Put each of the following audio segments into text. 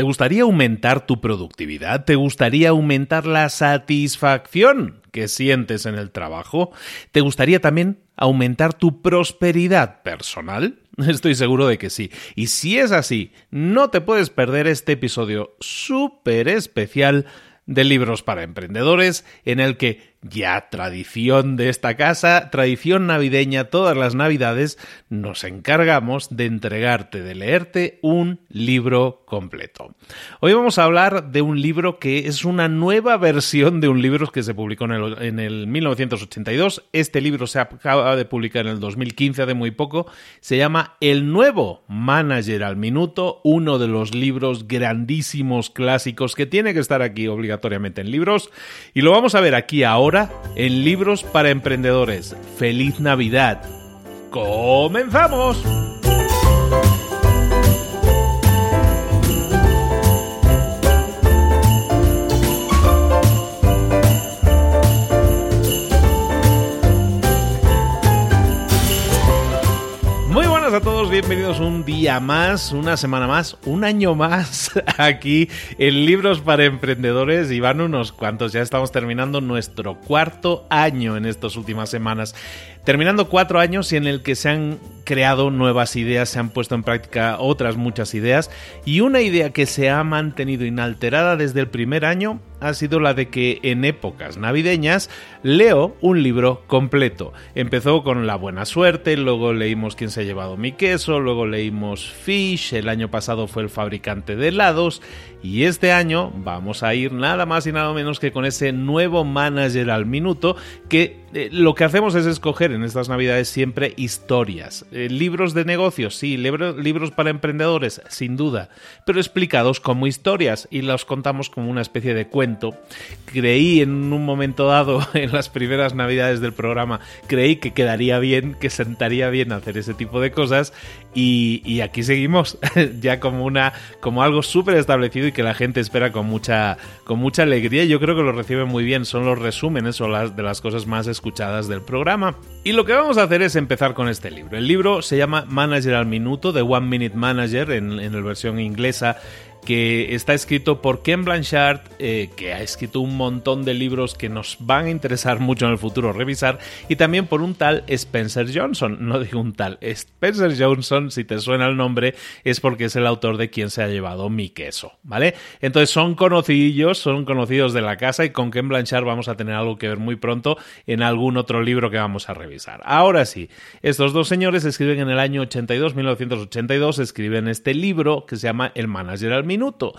¿Te gustaría aumentar tu productividad? ¿Te gustaría aumentar la satisfacción que sientes en el trabajo? ¿Te gustaría también aumentar tu prosperidad personal? Estoy seguro de que sí. Y si es así, no te puedes perder este episodio súper especial de libros para emprendedores en el que ya tradición de esta casa, tradición navideña, todas las navidades, nos encargamos de entregarte, de leerte un libro completo. Hoy vamos a hablar de un libro que es una nueva versión de un libro que se publicó en el, en el 1982. Este libro se acaba de publicar en el 2015, de muy poco. Se llama El nuevo manager al minuto, uno de los libros grandísimos clásicos que tiene que estar aquí obligatoriamente en libros. Y lo vamos a ver aquí ahora en Libros para Emprendedores. ¡Feliz Navidad! ¡Comenzamos! A todos, bienvenidos un día más, una semana más, un año más aquí en Libros para Emprendedores y van unos cuantos, ya estamos terminando nuestro cuarto año en estas últimas semanas. Terminando cuatro años y en el que se han creado nuevas ideas, se han puesto en práctica otras muchas ideas y una idea que se ha mantenido inalterada desde el primer año ha sido la de que en épocas navideñas leo un libro completo. Empezó con La Buena Suerte, luego leímos Quién se ha llevado mi queso, luego leímos Fish, el año pasado fue El fabricante de helados y este año vamos a ir nada más y nada menos que con ese nuevo manager al minuto que eh, lo que hacemos es escoger en estas navidades siempre historias. Eh, libros de negocios, sí, libros para emprendedores, sin duda, pero explicados como historias y los contamos como una especie de cuento. Creí en un momento dado, en las primeras navidades del programa, creí que quedaría bien, que sentaría bien hacer ese tipo de cosas y, aquí seguimos, ya como, una, como algo súper establecido y que la gente espera con mucha, con mucha alegría. Yo creo que lo reciben muy bien, son los resúmenes o las de las cosas más escuchadas del programa. Y lo que vamos a hacer es empezar con este libro. El libro se llama Manager al Minuto, de One Minute Manager en, en la versión inglesa que está escrito por Ken Blanchard, eh, que ha escrito un montón de libros que nos van a interesar mucho en el futuro revisar, y también por un tal Spencer Johnson, no digo un tal, Spencer Johnson, si te suena el nombre, es porque es el autor de quien se ha llevado mi queso, ¿vale? Entonces son conocidos, son conocidos de la casa y con Ken Blanchard vamos a tener algo que ver muy pronto en algún otro libro que vamos a revisar. Ahora sí, estos dos señores escriben en el año 82, 1982, escriben este libro que se llama El Manager al minuto.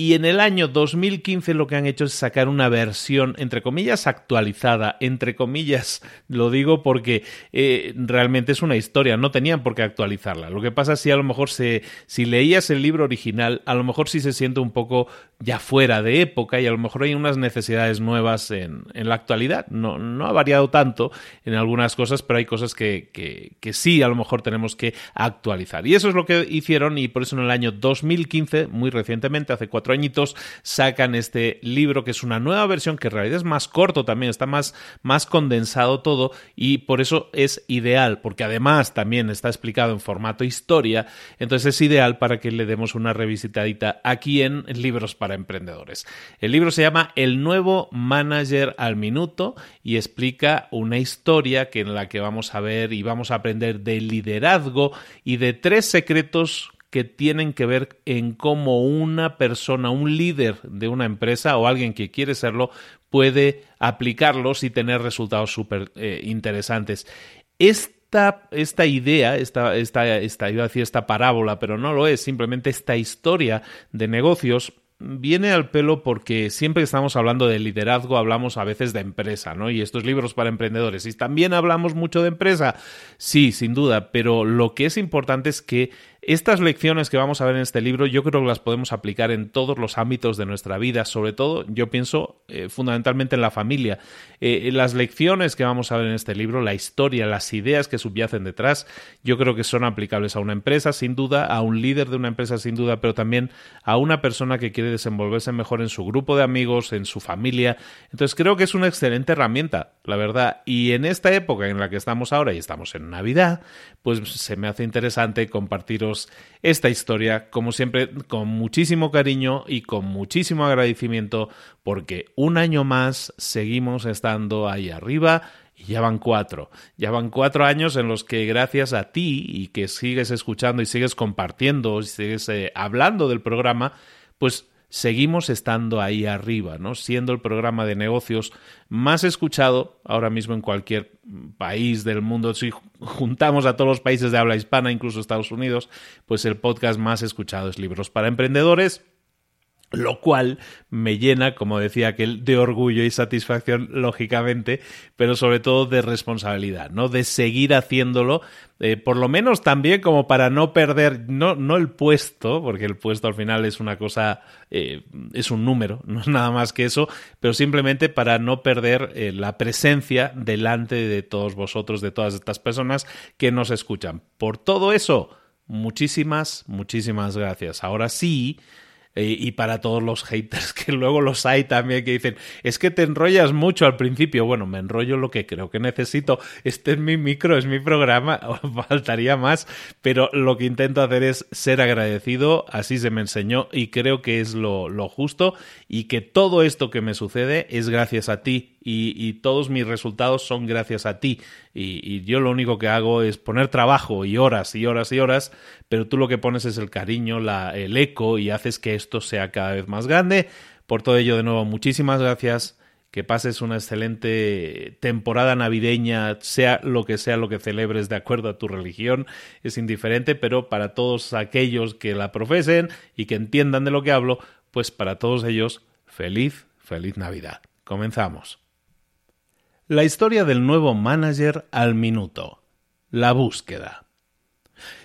Y en el año 2015 lo que han hecho es sacar una versión, entre comillas, actualizada, entre comillas, lo digo porque eh, realmente es una historia, no tenían por qué actualizarla. Lo que pasa es que a lo mejor se, si leías el libro original, a lo mejor sí se siente un poco ya fuera de época y a lo mejor hay unas necesidades nuevas en, en la actualidad. No, no ha variado tanto en algunas cosas, pero hay cosas que, que, que sí a lo mejor tenemos que actualizar. Y eso es lo que hicieron y por eso en el año 2015, muy recientemente, hace cuatro sacan este libro que es una nueva versión que en realidad es más corto también, está más, más condensado todo y por eso es ideal, porque además también está explicado en formato historia, entonces es ideal para que le demos una revisitadita aquí en Libros para Emprendedores. El libro se llama El nuevo manager al minuto y explica una historia que en la que vamos a ver y vamos a aprender de liderazgo y de tres secretos que tienen que ver en cómo una persona, un líder de una empresa o alguien que quiere serlo, puede aplicarlos y tener resultados súper eh, interesantes. Esta, esta, idea, esta, esta, esta, iba a decir esta parábola, pero no lo es, simplemente esta historia de negocios viene al pelo porque siempre que estamos hablando de liderazgo hablamos a veces de empresa, ¿no? Y estos libros para emprendedores. Y también hablamos mucho de empresa, sí, sin duda, pero lo que es importante es que estas lecciones que vamos a ver en este libro yo creo que las podemos aplicar en todos los ámbitos de nuestra vida, sobre todo yo pienso eh, fundamentalmente en la familia. Eh, las lecciones que vamos a ver en este libro, la historia, las ideas que subyacen detrás, yo creo que son aplicables a una empresa sin duda, a un líder de una empresa sin duda, pero también a una persona que quiere desenvolverse mejor en su grupo de amigos, en su familia. Entonces creo que es una excelente herramienta, la verdad. Y en esta época en la que estamos ahora y estamos en Navidad, pues se me hace interesante compartiros esta historia, como siempre, con muchísimo cariño y con muchísimo agradecimiento, porque un año más seguimos estando ahí arriba y ya van cuatro. Ya van cuatro años en los que gracias a ti y que sigues escuchando y sigues compartiendo y sigues eh, hablando del programa, pues seguimos estando ahí arriba, ¿no? Siendo el programa de negocios más escuchado ahora mismo en cualquier país del mundo. Si juntamos a todos los países de habla hispana, incluso Estados Unidos, pues el podcast más escuchado es Libros para Emprendedores lo cual me llena, como decía aquel, de orgullo y satisfacción, lógicamente, pero sobre todo de responsabilidad, ¿no? De seguir haciéndolo, eh, por lo menos también como para no perder, no, no el puesto, porque el puesto al final es una cosa, eh, es un número, no es nada más que eso, pero simplemente para no perder eh, la presencia delante de todos vosotros, de todas estas personas que nos escuchan. Por todo eso, muchísimas, muchísimas gracias. Ahora sí, y para todos los haters que luego los hay también que dicen es que te enrollas mucho al principio bueno me enrollo lo que creo que necesito. Este es mi micro es mi programa faltaría más. Pero lo que intento hacer es ser agradecido así se me enseñó y creo que es lo, lo justo y que todo esto que me sucede es gracias a ti y, todos mis resultados son gracias a ti. Y, yo lo único que hago es poner trabajo y horas y horas y horas, pero tú lo que pones es el cariño, el eco y haces que esto sea cada vez más grande. Por todo ello, de nuevo, muchísimas gracias. Que pases una excelente temporada navideña, sea lo que sea lo que celebres de acuerdo a tu religión, es indiferente, pero para todos aquellos que la profesen y que entiendan de lo que hablo, pues para todos ellos, feliz, feliz Navidad. Comenzamos. La historia del nuevo manager al minuto. La búsqueda.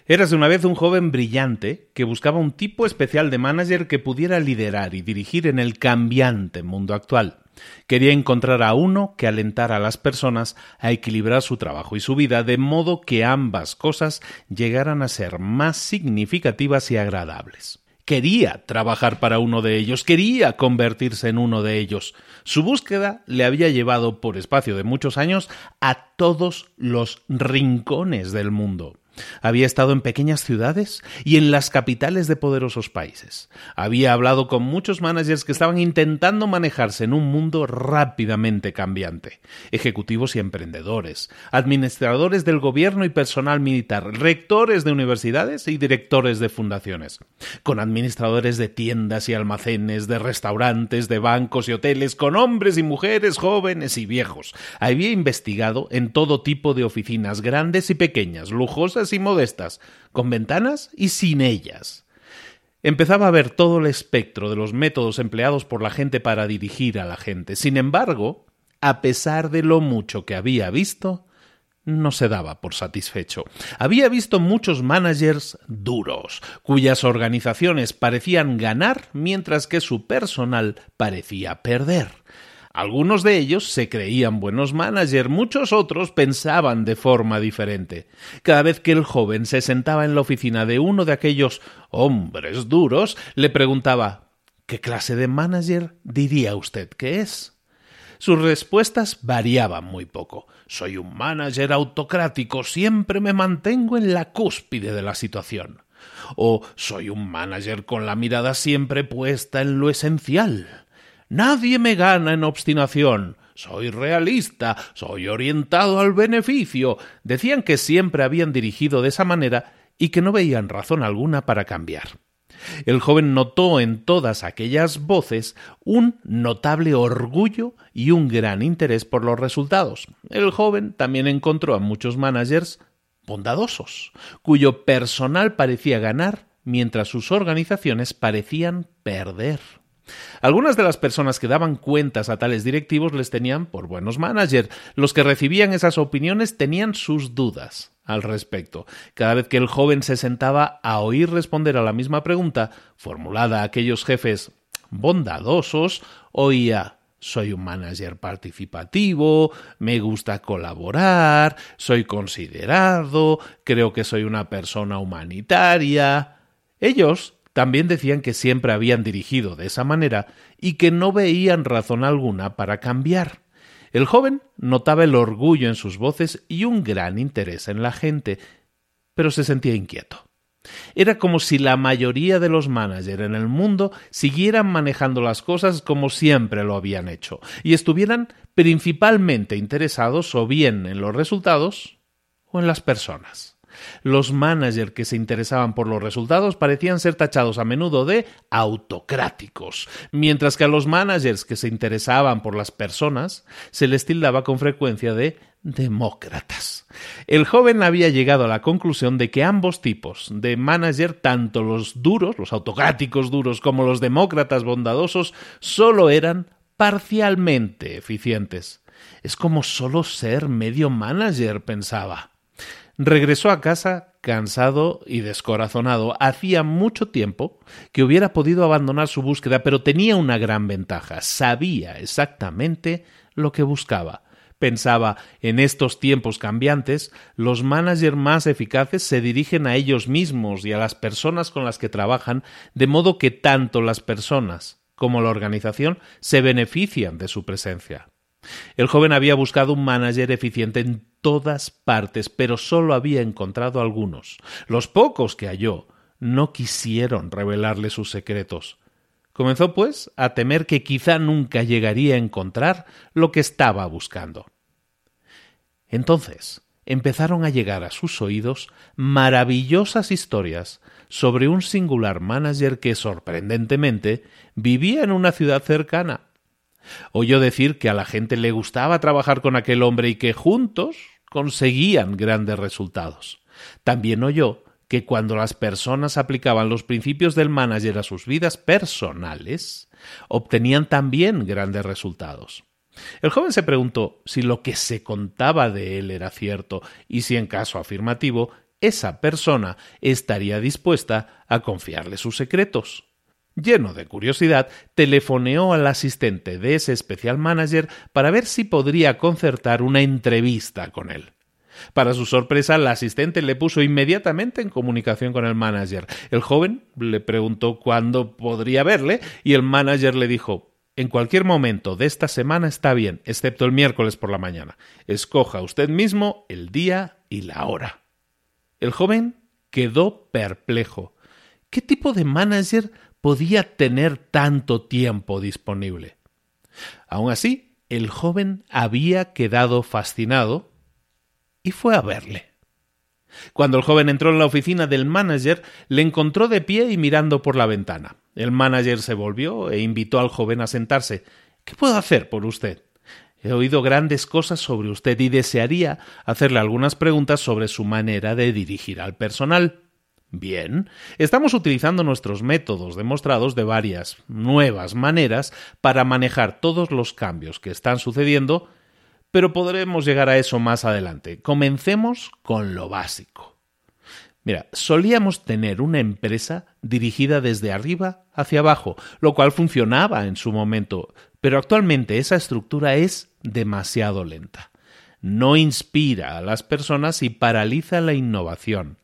Érase una vez un joven brillante que buscaba un tipo especial de manager que pudiera liderar y dirigir en el cambiante mundo actual. Quería encontrar a uno que alentara a las personas a equilibrar su trabajo y su vida de modo que ambas cosas llegaran a ser más significativas y agradables quería trabajar para uno de ellos, quería convertirse en uno de ellos. Su búsqueda le había llevado por espacio de muchos años a todos los rincones del mundo. Había estado en pequeñas ciudades y en las capitales de poderosos países. Había hablado con muchos managers que estaban intentando manejarse en un mundo rápidamente cambiante. Ejecutivos y emprendedores, administradores del gobierno y personal militar, rectores de universidades y directores de fundaciones. Con administradores de tiendas y almacenes, de restaurantes, de bancos y hoteles, con hombres y mujeres, jóvenes y viejos. Había investigado en todo tipo de oficinas grandes y pequeñas, lujosas y modestas, con ventanas y sin ellas. empezaba a ver todo el espectro de los métodos empleados por la gente para dirigir a la gente. Sin embargo, a pesar de lo mucho que había visto, no se daba por satisfecho. Había visto muchos managers duros, cuyas organizaciones parecían ganar mientras que su personal parecía perder. Algunos de ellos se creían buenos managers, muchos otros pensaban de forma diferente. Cada vez que el joven se sentaba en la oficina de uno de aquellos hombres duros, le preguntaba ¿Qué clase de manager diría usted que es? Sus respuestas variaban muy poco. Soy un manager autocrático, siempre me mantengo en la cúspide de la situación. O soy un manager con la mirada siempre puesta en lo esencial. Nadie me gana en obstinación. Soy realista, soy orientado al beneficio. Decían que siempre habían dirigido de esa manera y que no veían razón alguna para cambiar. El joven notó en todas aquellas voces un notable orgullo y un gran interés por los resultados. El joven también encontró a muchos managers bondadosos, cuyo personal parecía ganar mientras sus organizaciones parecían perder. Algunas de las personas que daban cuentas a tales directivos les tenían por buenos managers. Los que recibían esas opiniones tenían sus dudas al respecto. Cada vez que el joven se sentaba a oír responder a la misma pregunta, formulada a aquellos jefes bondadosos, oía soy un manager participativo, me gusta colaborar, soy considerado, creo que soy una persona humanitaria. Ellos también decían que siempre habían dirigido de esa manera y que no veían razón alguna para cambiar. El joven notaba el orgullo en sus voces y un gran interés en la gente, pero se sentía inquieto. Era como si la mayoría de los managers en el mundo siguieran manejando las cosas como siempre lo habían hecho, y estuvieran principalmente interesados o bien en los resultados o en las personas. Los managers que se interesaban por los resultados parecían ser tachados a menudo de autocráticos, mientras que a los managers que se interesaban por las personas se les tildaba con frecuencia de demócratas. El joven había llegado a la conclusión de que ambos tipos de manager, tanto los duros, los autocráticos duros, como los demócratas bondadosos, solo eran parcialmente eficientes. Es como solo ser medio manager, pensaba. Regresó a casa cansado y descorazonado. Hacía mucho tiempo que hubiera podido abandonar su búsqueda, pero tenía una gran ventaja. Sabía exactamente lo que buscaba. Pensaba, en estos tiempos cambiantes, los managers más eficaces se dirigen a ellos mismos y a las personas con las que trabajan, de modo que tanto las personas como la organización se benefician de su presencia. El joven había buscado un manager eficiente en todas partes, pero solo había encontrado algunos. Los pocos que halló no quisieron revelarle sus secretos. Comenzó, pues, a temer que quizá nunca llegaría a encontrar lo que estaba buscando. Entonces empezaron a llegar a sus oídos maravillosas historias sobre un singular manager que sorprendentemente vivía en una ciudad cercana Oyó decir que a la gente le gustaba trabajar con aquel hombre y que juntos conseguían grandes resultados. También oyó que cuando las personas aplicaban los principios del manager a sus vidas personales, obtenían también grandes resultados. El joven se preguntó si lo que se contaba de él era cierto y si en caso afirmativo esa persona estaría dispuesta a confiarle sus secretos. Lleno de curiosidad, telefoneó al asistente de ese especial manager para ver si podría concertar una entrevista con él. Para su sorpresa, el asistente le puso inmediatamente en comunicación con el manager. El joven le preguntó cuándo podría verle y el manager le dijo en cualquier momento de esta semana está bien, excepto el miércoles por la mañana. Escoja usted mismo el día y la hora. El joven quedó perplejo. ¿Qué tipo de manager podía tener tanto tiempo disponible. Aun así, el joven había quedado fascinado y fue a verle. Cuando el joven entró en la oficina del manager, le encontró de pie y mirando por la ventana. El manager se volvió e invitó al joven a sentarse. ¿Qué puedo hacer por usted? He oído grandes cosas sobre usted y desearía hacerle algunas preguntas sobre su manera de dirigir al personal. Bien, estamos utilizando nuestros métodos demostrados de varias nuevas maneras para manejar todos los cambios que están sucediendo, pero podremos llegar a eso más adelante. Comencemos con lo básico. Mira, solíamos tener una empresa dirigida desde arriba hacia abajo, lo cual funcionaba en su momento, pero actualmente esa estructura es demasiado lenta. No inspira a las personas y paraliza la innovación.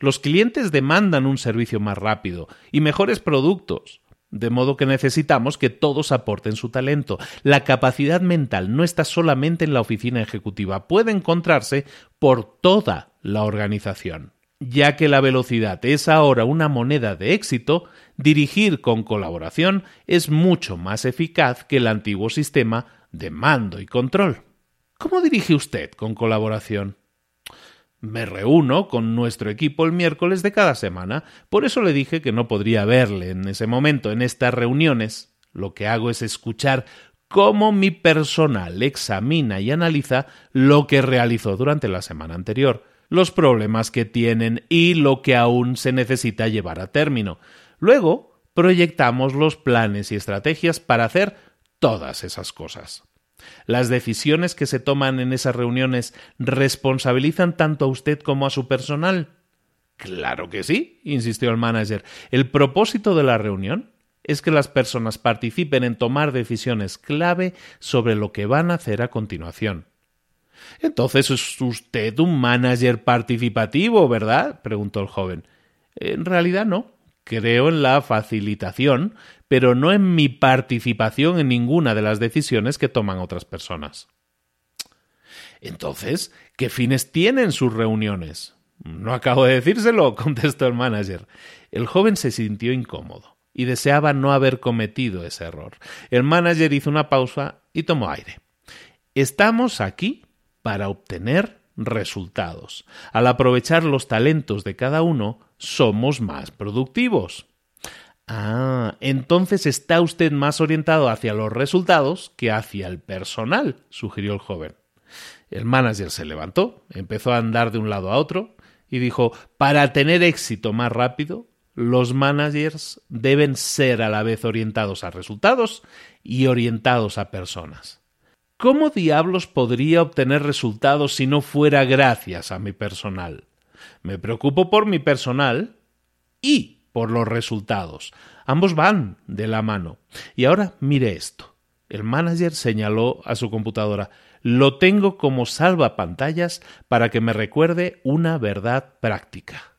Los clientes demandan un servicio más rápido y mejores productos. De modo que necesitamos que todos aporten su talento. La capacidad mental no está solamente en la oficina ejecutiva, puede encontrarse por toda la organización. Ya que la velocidad es ahora una moneda de éxito, dirigir con colaboración es mucho más eficaz que el antiguo sistema de mando y control. ¿Cómo dirige usted con colaboración? Me reúno con nuestro equipo el miércoles de cada semana, por eso le dije que no podría verle en ese momento en estas reuniones. Lo que hago es escuchar cómo mi personal examina y analiza lo que realizó durante la semana anterior, los problemas que tienen y lo que aún se necesita llevar a término. Luego, proyectamos los planes y estrategias para hacer todas esas cosas. Las decisiones que se toman en esas reuniones responsabilizan tanto a usted como a su personal. Claro que sí, insistió el manager. El propósito de la reunión es que las personas participen en tomar decisiones clave sobre lo que van a hacer a continuación. Entonces es usted un manager participativo, ¿verdad? preguntó el joven. En realidad no. Creo en la facilitación, pero no en mi participación en ninguna de las decisiones que toman otras personas. Entonces, ¿qué fines tienen sus reuniones? No acabo de decírselo, contestó el manager. El joven se sintió incómodo y deseaba no haber cometido ese error. El manager hizo una pausa y tomó aire. Estamos aquí para obtener resultados. Al aprovechar los talentos de cada uno, somos más productivos. Ah, entonces está usted más orientado hacia los resultados que hacia el personal, sugirió el joven. El manager se levantó, empezó a andar de un lado a otro y dijo, para tener éxito más rápido, los managers deben ser a la vez orientados a resultados y orientados a personas. ¿Cómo diablos podría obtener resultados si no fuera gracias a mi personal? Me preocupo por mi personal y por los resultados. Ambos van de la mano. Y ahora mire esto. El manager señaló a su computadora lo tengo como salvapantallas para que me recuerde una verdad práctica.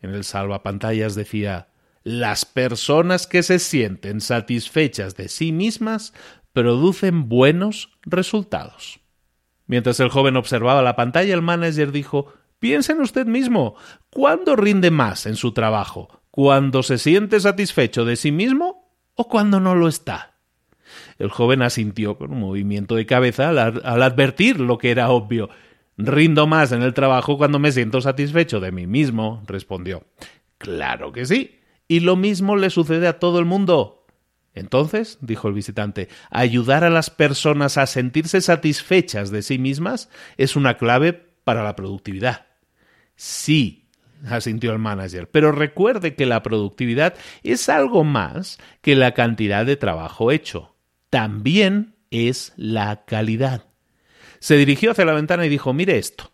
En el salvapantallas decía las personas que se sienten satisfechas de sí mismas producen buenos resultados. Mientras el joven observaba la pantalla, el manager dijo Piensa en usted mismo. ¿Cuándo rinde más en su trabajo? ¿Cuando se siente satisfecho de sí mismo o cuando no lo está? El joven asintió con un movimiento de cabeza al, advertir lo que era obvio. Rindo más en el trabajo cuando me siento satisfecho de mí mismo, respondió. Claro que sí. Y lo mismo le sucede a todo el mundo. Entonces, dijo el visitante, ayudar a las personas a sentirse satisfechas de sí mismas es una clave para la productividad. Sí, asintió el manager, pero recuerde que la productividad es algo más que la cantidad de trabajo hecho. También es la calidad. Se dirigió hacia la ventana y dijo Mire esto.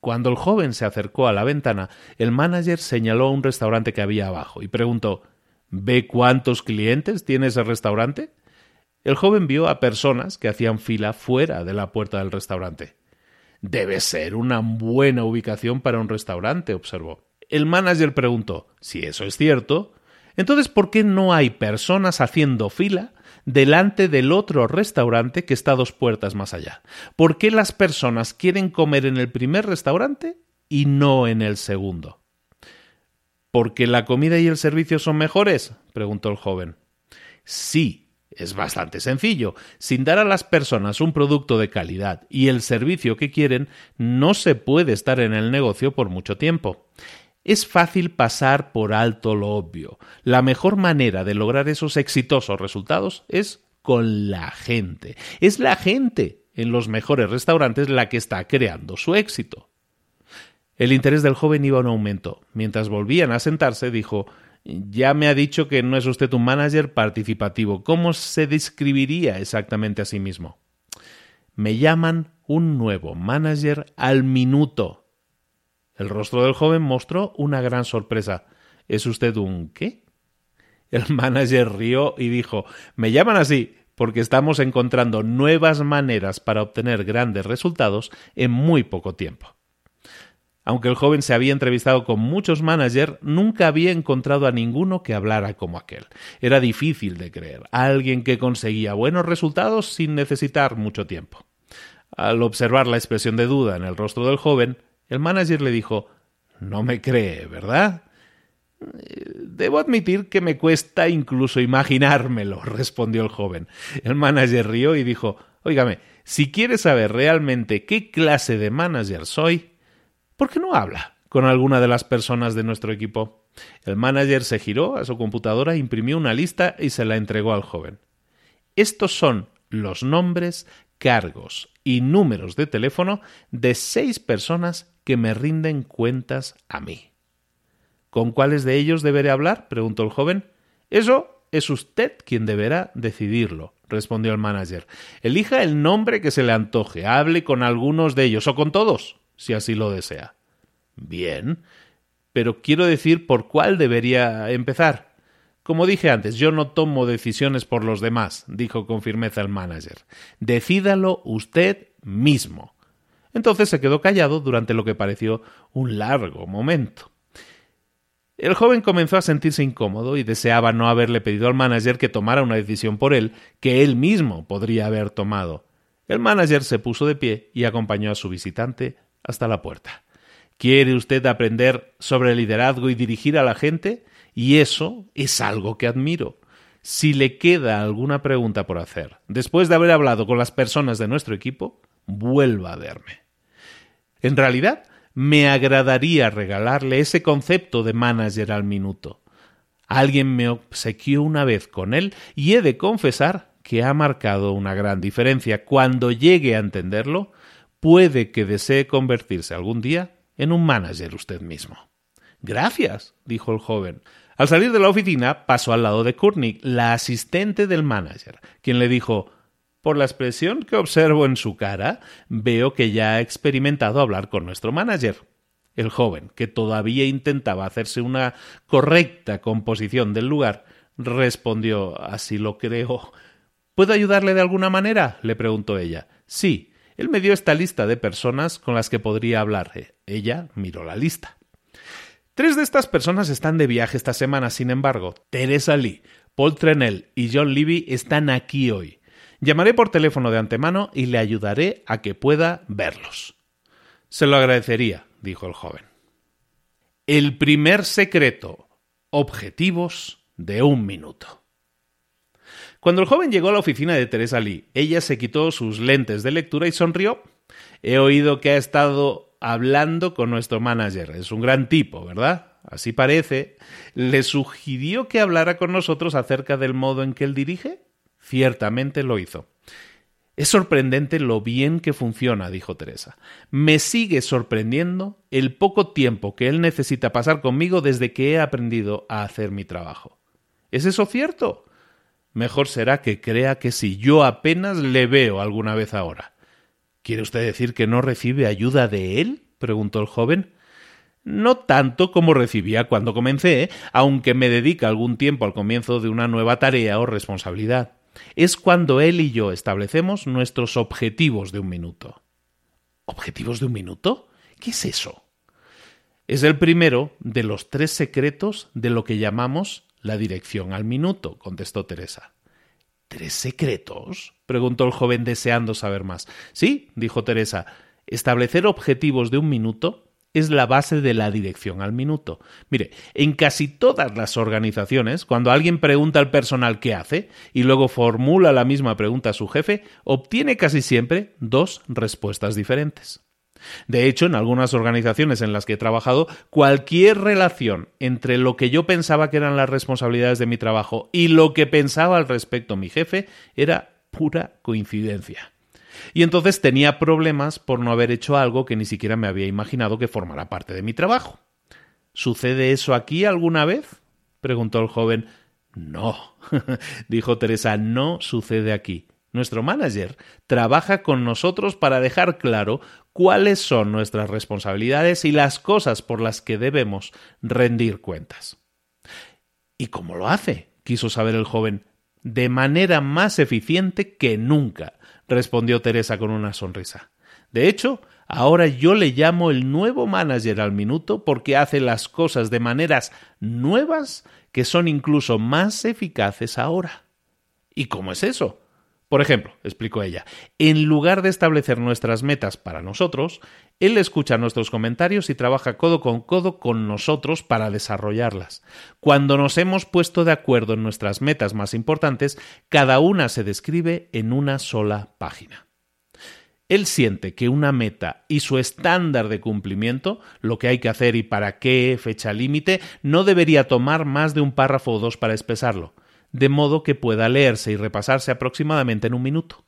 Cuando el joven se acercó a la ventana, el manager señaló un restaurante que había abajo y preguntó ¿Ve cuántos clientes tiene ese restaurante? El joven vio a personas que hacían fila fuera de la puerta del restaurante. Debe ser una buena ubicación para un restaurante, observó. El manager preguntó si eso es cierto. Entonces, ¿por qué no hay personas haciendo fila delante del otro restaurante que está dos puertas más allá? ¿Por qué las personas quieren comer en el primer restaurante y no en el segundo? ¿Porque la comida y el servicio son mejores? preguntó el joven. Sí, es bastante sencillo. Sin dar a las personas un producto de calidad y el servicio que quieren, no se puede estar en el negocio por mucho tiempo. Es fácil pasar por alto lo obvio. La mejor manera de lograr esos exitosos resultados es con la gente. Es la gente en los mejores restaurantes la que está creando su éxito. El interés del joven iba en aumento. Mientras volvían a sentarse, dijo Ya me ha dicho que no es usted un manager participativo. ¿Cómo se describiría exactamente a sí mismo? Me llaman un nuevo manager al minuto. El rostro del joven mostró una gran sorpresa. ¿Es usted un qué? El manager rió y dijo Me llaman así porque estamos encontrando nuevas maneras para obtener grandes resultados en muy poco tiempo. Aunque el joven se había entrevistado con muchos managers, nunca había encontrado a ninguno que hablara como aquel. Era difícil de creer, alguien que conseguía buenos resultados sin necesitar mucho tiempo. Al observar la expresión de duda en el rostro del joven, el manager le dijo No me cree, ¿verdad? Debo admitir que me cuesta incluso imaginármelo, respondió el joven. El manager rió y dijo Óigame, si quiere saber realmente qué clase de manager soy, ¿Por qué no habla con alguna de las personas de nuestro equipo? El manager se giró a su computadora, imprimió una lista y se la entregó al joven. Estos son los nombres, cargos y números de teléfono de seis personas que me rinden cuentas a mí. ¿Con cuáles de ellos deberé hablar? preguntó el joven. Eso es usted quien deberá decidirlo, respondió el manager. Elija el nombre que se le antoje, hable con algunos de ellos o con todos si así lo desea. Bien, pero quiero decir por cuál debería empezar. Como dije antes, yo no tomo decisiones por los demás, dijo con firmeza el manager. Decídalo usted mismo. Entonces se quedó callado durante lo que pareció un largo momento. El joven comenzó a sentirse incómodo y deseaba no haberle pedido al manager que tomara una decisión por él que él mismo podría haber tomado. El manager se puso de pie y acompañó a su visitante hasta la puerta. ¿Quiere usted aprender sobre liderazgo y dirigir a la gente? Y eso es algo que admiro. Si le queda alguna pregunta por hacer, después de haber hablado con las personas de nuestro equipo, vuelva a verme. En realidad, me agradaría regalarle ese concepto de manager al minuto. Alguien me obsequió una vez con él y he de confesar que ha marcado una gran diferencia. Cuando llegue a entenderlo, puede que desee convertirse algún día en un manager usted mismo. Gracias, dijo el joven. Al salir de la oficina, pasó al lado de Courtney, la asistente del manager, quien le dijo Por la expresión que observo en su cara, veo que ya ha experimentado hablar con nuestro manager. El joven, que todavía intentaba hacerse una correcta composición del lugar, respondió Así lo creo. ¿Puedo ayudarle de alguna manera? le preguntó ella. Sí, él me dio esta lista de personas con las que podría hablar. Ella miró la lista. Tres de estas personas están de viaje esta semana, sin embargo. Teresa Lee, Paul Trenell y John Levy están aquí hoy. Llamaré por teléfono de antemano y le ayudaré a que pueda verlos. Se lo agradecería, dijo el joven. El primer secreto. Objetivos de un minuto. Cuando el joven llegó a la oficina de Teresa Lee, ella se quitó sus lentes de lectura y sonrió. He oído que ha estado hablando con nuestro manager. Es un gran tipo, ¿verdad? Así parece. ¿Le sugirió que hablara con nosotros acerca del modo en que él dirige? Ciertamente lo hizo. Es sorprendente lo bien que funciona, dijo Teresa. Me sigue sorprendiendo el poco tiempo que él necesita pasar conmigo desde que he aprendido a hacer mi trabajo. ¿Es eso cierto? Mejor será que crea que si yo apenas le veo alguna vez ahora. ¿Quiere usted decir que no recibe ayuda de él? preguntó el joven. No tanto como recibía cuando comencé, aunque me dedica algún tiempo al comienzo de una nueva tarea o responsabilidad. Es cuando él y yo establecemos nuestros objetivos de un minuto. ¿Objetivos de un minuto? ¿Qué es eso? Es el primero de los tres secretos de lo que llamamos la dirección al minuto, contestó Teresa. ¿Tres secretos? preguntó el joven deseando saber más. Sí, dijo Teresa, establecer objetivos de un minuto es la base de la dirección al minuto. Mire, en casi todas las organizaciones, cuando alguien pregunta al personal qué hace y luego formula la misma pregunta a su jefe, obtiene casi siempre dos respuestas diferentes. De hecho, en algunas organizaciones en las que he trabajado, cualquier relación entre lo que yo pensaba que eran las responsabilidades de mi trabajo y lo que pensaba al respecto mi jefe era pura coincidencia. Y entonces tenía problemas por no haber hecho algo que ni siquiera me había imaginado que formara parte de mi trabajo. ¿Sucede eso aquí alguna vez? preguntó el joven. No, dijo Teresa, no sucede aquí. Nuestro manager trabaja con nosotros para dejar claro cuáles son nuestras responsabilidades y las cosas por las que debemos rendir cuentas. ¿Y cómo lo hace? quiso saber el joven. De manera más eficiente que nunca, respondió Teresa con una sonrisa. De hecho, ahora yo le llamo el nuevo manager al minuto porque hace las cosas de maneras nuevas que son incluso más eficaces ahora. ¿Y cómo es eso? Por ejemplo, explicó ella, en lugar de establecer nuestras metas para nosotros, él escucha nuestros comentarios y trabaja codo con codo con nosotros para desarrollarlas. Cuando nos hemos puesto de acuerdo en nuestras metas más importantes, cada una se describe en una sola página. Él siente que una meta y su estándar de cumplimiento, lo que hay que hacer y para qué fecha límite, no debería tomar más de un párrafo o dos para expresarlo de modo que pueda leerse y repasarse aproximadamente en un minuto.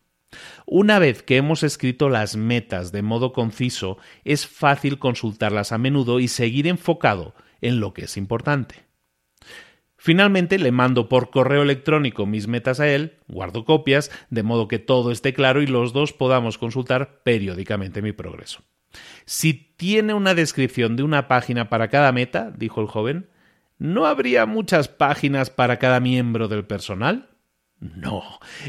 Una vez que hemos escrito las metas de modo conciso, es fácil consultarlas a menudo y seguir enfocado en lo que es importante. Finalmente le mando por correo electrónico mis metas a él, guardo copias, de modo que todo esté claro y los dos podamos consultar periódicamente mi progreso. Si tiene una descripción de una página para cada meta, dijo el joven, ¿No habría muchas páginas para cada miembro del personal? No,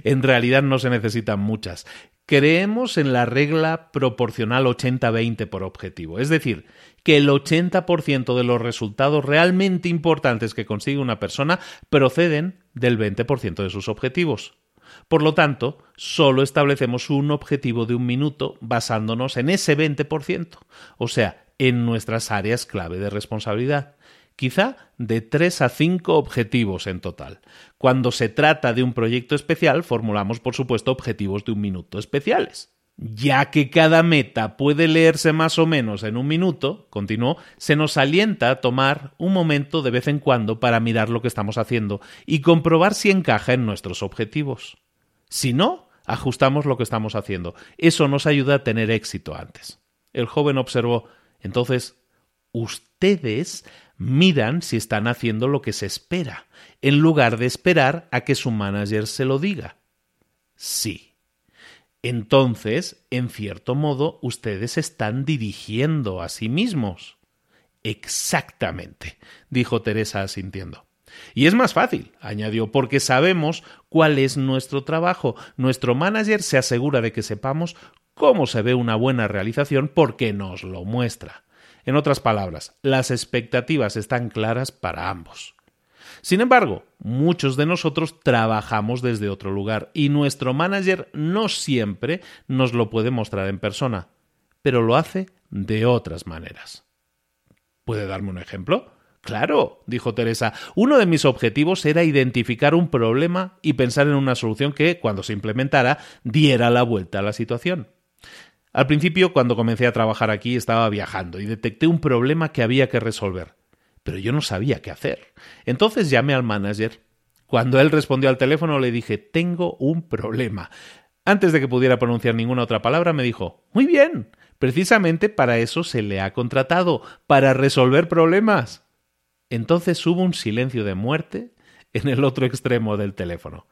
en realidad no se necesitan muchas. Creemos en la regla proporcional 80-20 por objetivo, es decir, que el 80% de los resultados realmente importantes que consigue una persona proceden del 20% de sus objetivos. Por lo tanto, solo establecemos un objetivo de un minuto basándonos en ese 20%, o sea, en nuestras áreas clave de responsabilidad quizá de tres a cinco objetivos en total. Cuando se trata de un proyecto especial, formulamos, por supuesto, objetivos de un minuto especiales. Ya que cada meta puede leerse más o menos en un minuto, continuó, se nos alienta a tomar un momento de vez en cuando para mirar lo que estamos haciendo y comprobar si encaja en nuestros objetivos. Si no, ajustamos lo que estamos haciendo. Eso nos ayuda a tener éxito antes. El joven observó entonces, ustedes miran si están haciendo lo que se espera, en lugar de esperar a que su manager se lo diga. Sí. Entonces, en cierto modo, ustedes están dirigiendo a sí mismos. Exactamente, dijo Teresa asintiendo. Y es más fácil, añadió, porque sabemos cuál es nuestro trabajo. Nuestro manager se asegura de que sepamos cómo se ve una buena realización porque nos lo muestra. En otras palabras, las expectativas están claras para ambos. Sin embargo, muchos de nosotros trabajamos desde otro lugar y nuestro manager no siempre nos lo puede mostrar en persona, pero lo hace de otras maneras. ¿Puede darme un ejemplo? Claro, dijo Teresa, uno de mis objetivos era identificar un problema y pensar en una solución que, cuando se implementara, diera la vuelta a la situación. Al principio, cuando comencé a trabajar aquí, estaba viajando y detecté un problema que había que resolver. Pero yo no sabía qué hacer. Entonces llamé al manager. Cuando él respondió al teléfono le dije Tengo un problema. Antes de que pudiera pronunciar ninguna otra palabra, me dijo Muy bien. Precisamente para eso se le ha contratado, para resolver problemas. Entonces hubo un silencio de muerte en el otro extremo del teléfono.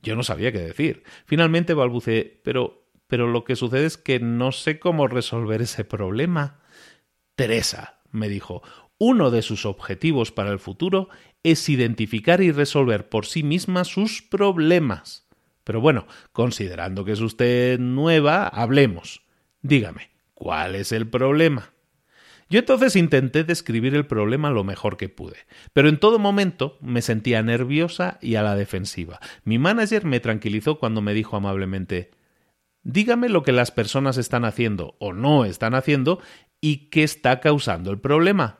Yo no sabía qué decir. Finalmente balbuceé Pero pero lo que sucede es que no sé cómo resolver ese problema. Teresa, me dijo, uno de sus objetivos para el futuro es identificar y resolver por sí misma sus problemas. Pero bueno, considerando que es usted nueva, hablemos. Dígame, ¿cuál es el problema? Yo entonces intenté describir el problema lo mejor que pude, pero en todo momento me sentía nerviosa y a la defensiva. Mi manager me tranquilizó cuando me dijo amablemente Dígame lo que las personas están haciendo o no están haciendo y qué está causando el problema.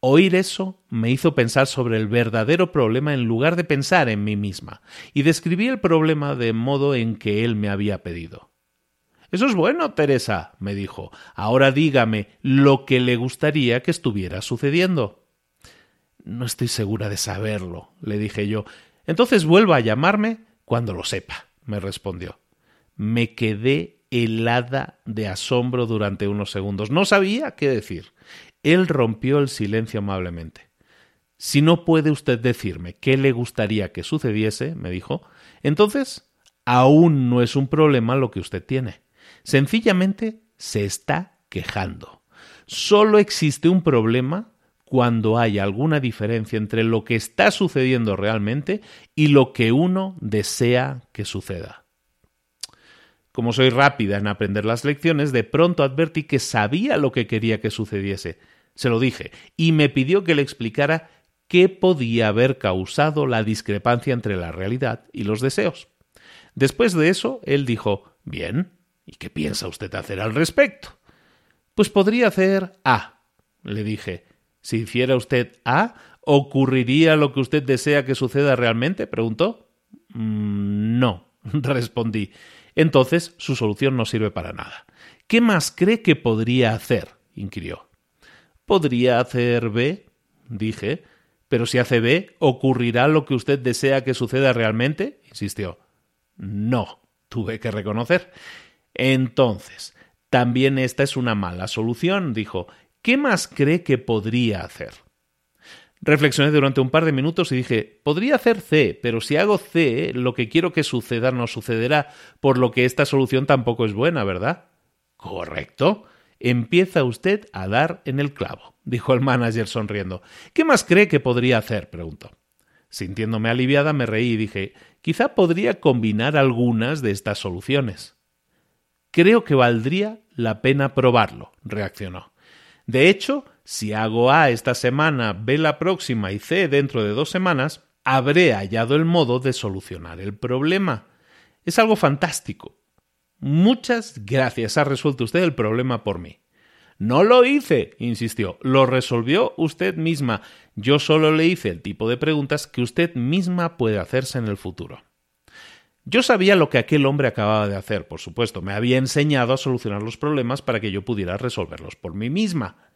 Oír eso me hizo pensar sobre el verdadero problema en lugar de pensar en mí misma, y describí el problema de modo en que él me había pedido. Eso es bueno, Teresa, me dijo. Ahora dígame lo que le gustaría que estuviera sucediendo. No estoy segura de saberlo, le dije yo. Entonces vuelva a llamarme cuando lo sepa, me respondió. Me quedé helada de asombro durante unos segundos. No sabía qué decir. Él rompió el silencio amablemente. Si no puede usted decirme qué le gustaría que sucediese, me dijo, entonces aún no es un problema lo que usted tiene. Sencillamente se está quejando. Solo existe un problema cuando hay alguna diferencia entre lo que está sucediendo realmente y lo que uno desea que suceda. Como soy rápida en aprender las lecciones, de pronto advertí que sabía lo que quería que sucediese. Se lo dije, y me pidió que le explicara qué podía haber causado la discrepancia entre la realidad y los deseos. Después de eso, él dijo Bien, ¿y qué piensa usted hacer al respecto? Pues podría hacer A, le dije. Si hiciera usted A, ¿ocurriría lo que usted desea que suceda realmente? preguntó. Mm, no, respondí. Entonces su solución no sirve para nada. ¿Qué más cree que podría hacer? inquirió. ¿Podría hacer B? dije. Pero si hace B, ¿ocurrirá lo que usted desea que suceda realmente? insistió. No, tuve que reconocer. Entonces, también esta es una mala solución, dijo. ¿Qué más cree que podría hacer? Reflexioné durante un par de minutos y dije, podría hacer C, pero si hago C, lo que quiero que suceda no sucederá, por lo que esta solución tampoco es buena, ¿verdad? Correcto. Empieza usted a dar en el clavo, dijo el manager sonriendo. ¿Qué más cree que podría hacer? preguntó. Sintiéndome aliviada, me reí y dije, quizá podría combinar algunas de estas soluciones. Creo que valdría la pena probarlo, reaccionó. De hecho, si hago A esta semana, B la próxima y C dentro de dos semanas, habré hallado el modo de solucionar el problema. Es algo fantástico. Muchas gracias. Ha resuelto usted el problema por mí. No lo hice, insistió. Lo resolvió usted misma. Yo solo le hice el tipo de preguntas que usted misma puede hacerse en el futuro. Yo sabía lo que aquel hombre acababa de hacer, por supuesto. Me había enseñado a solucionar los problemas para que yo pudiera resolverlos por mí misma.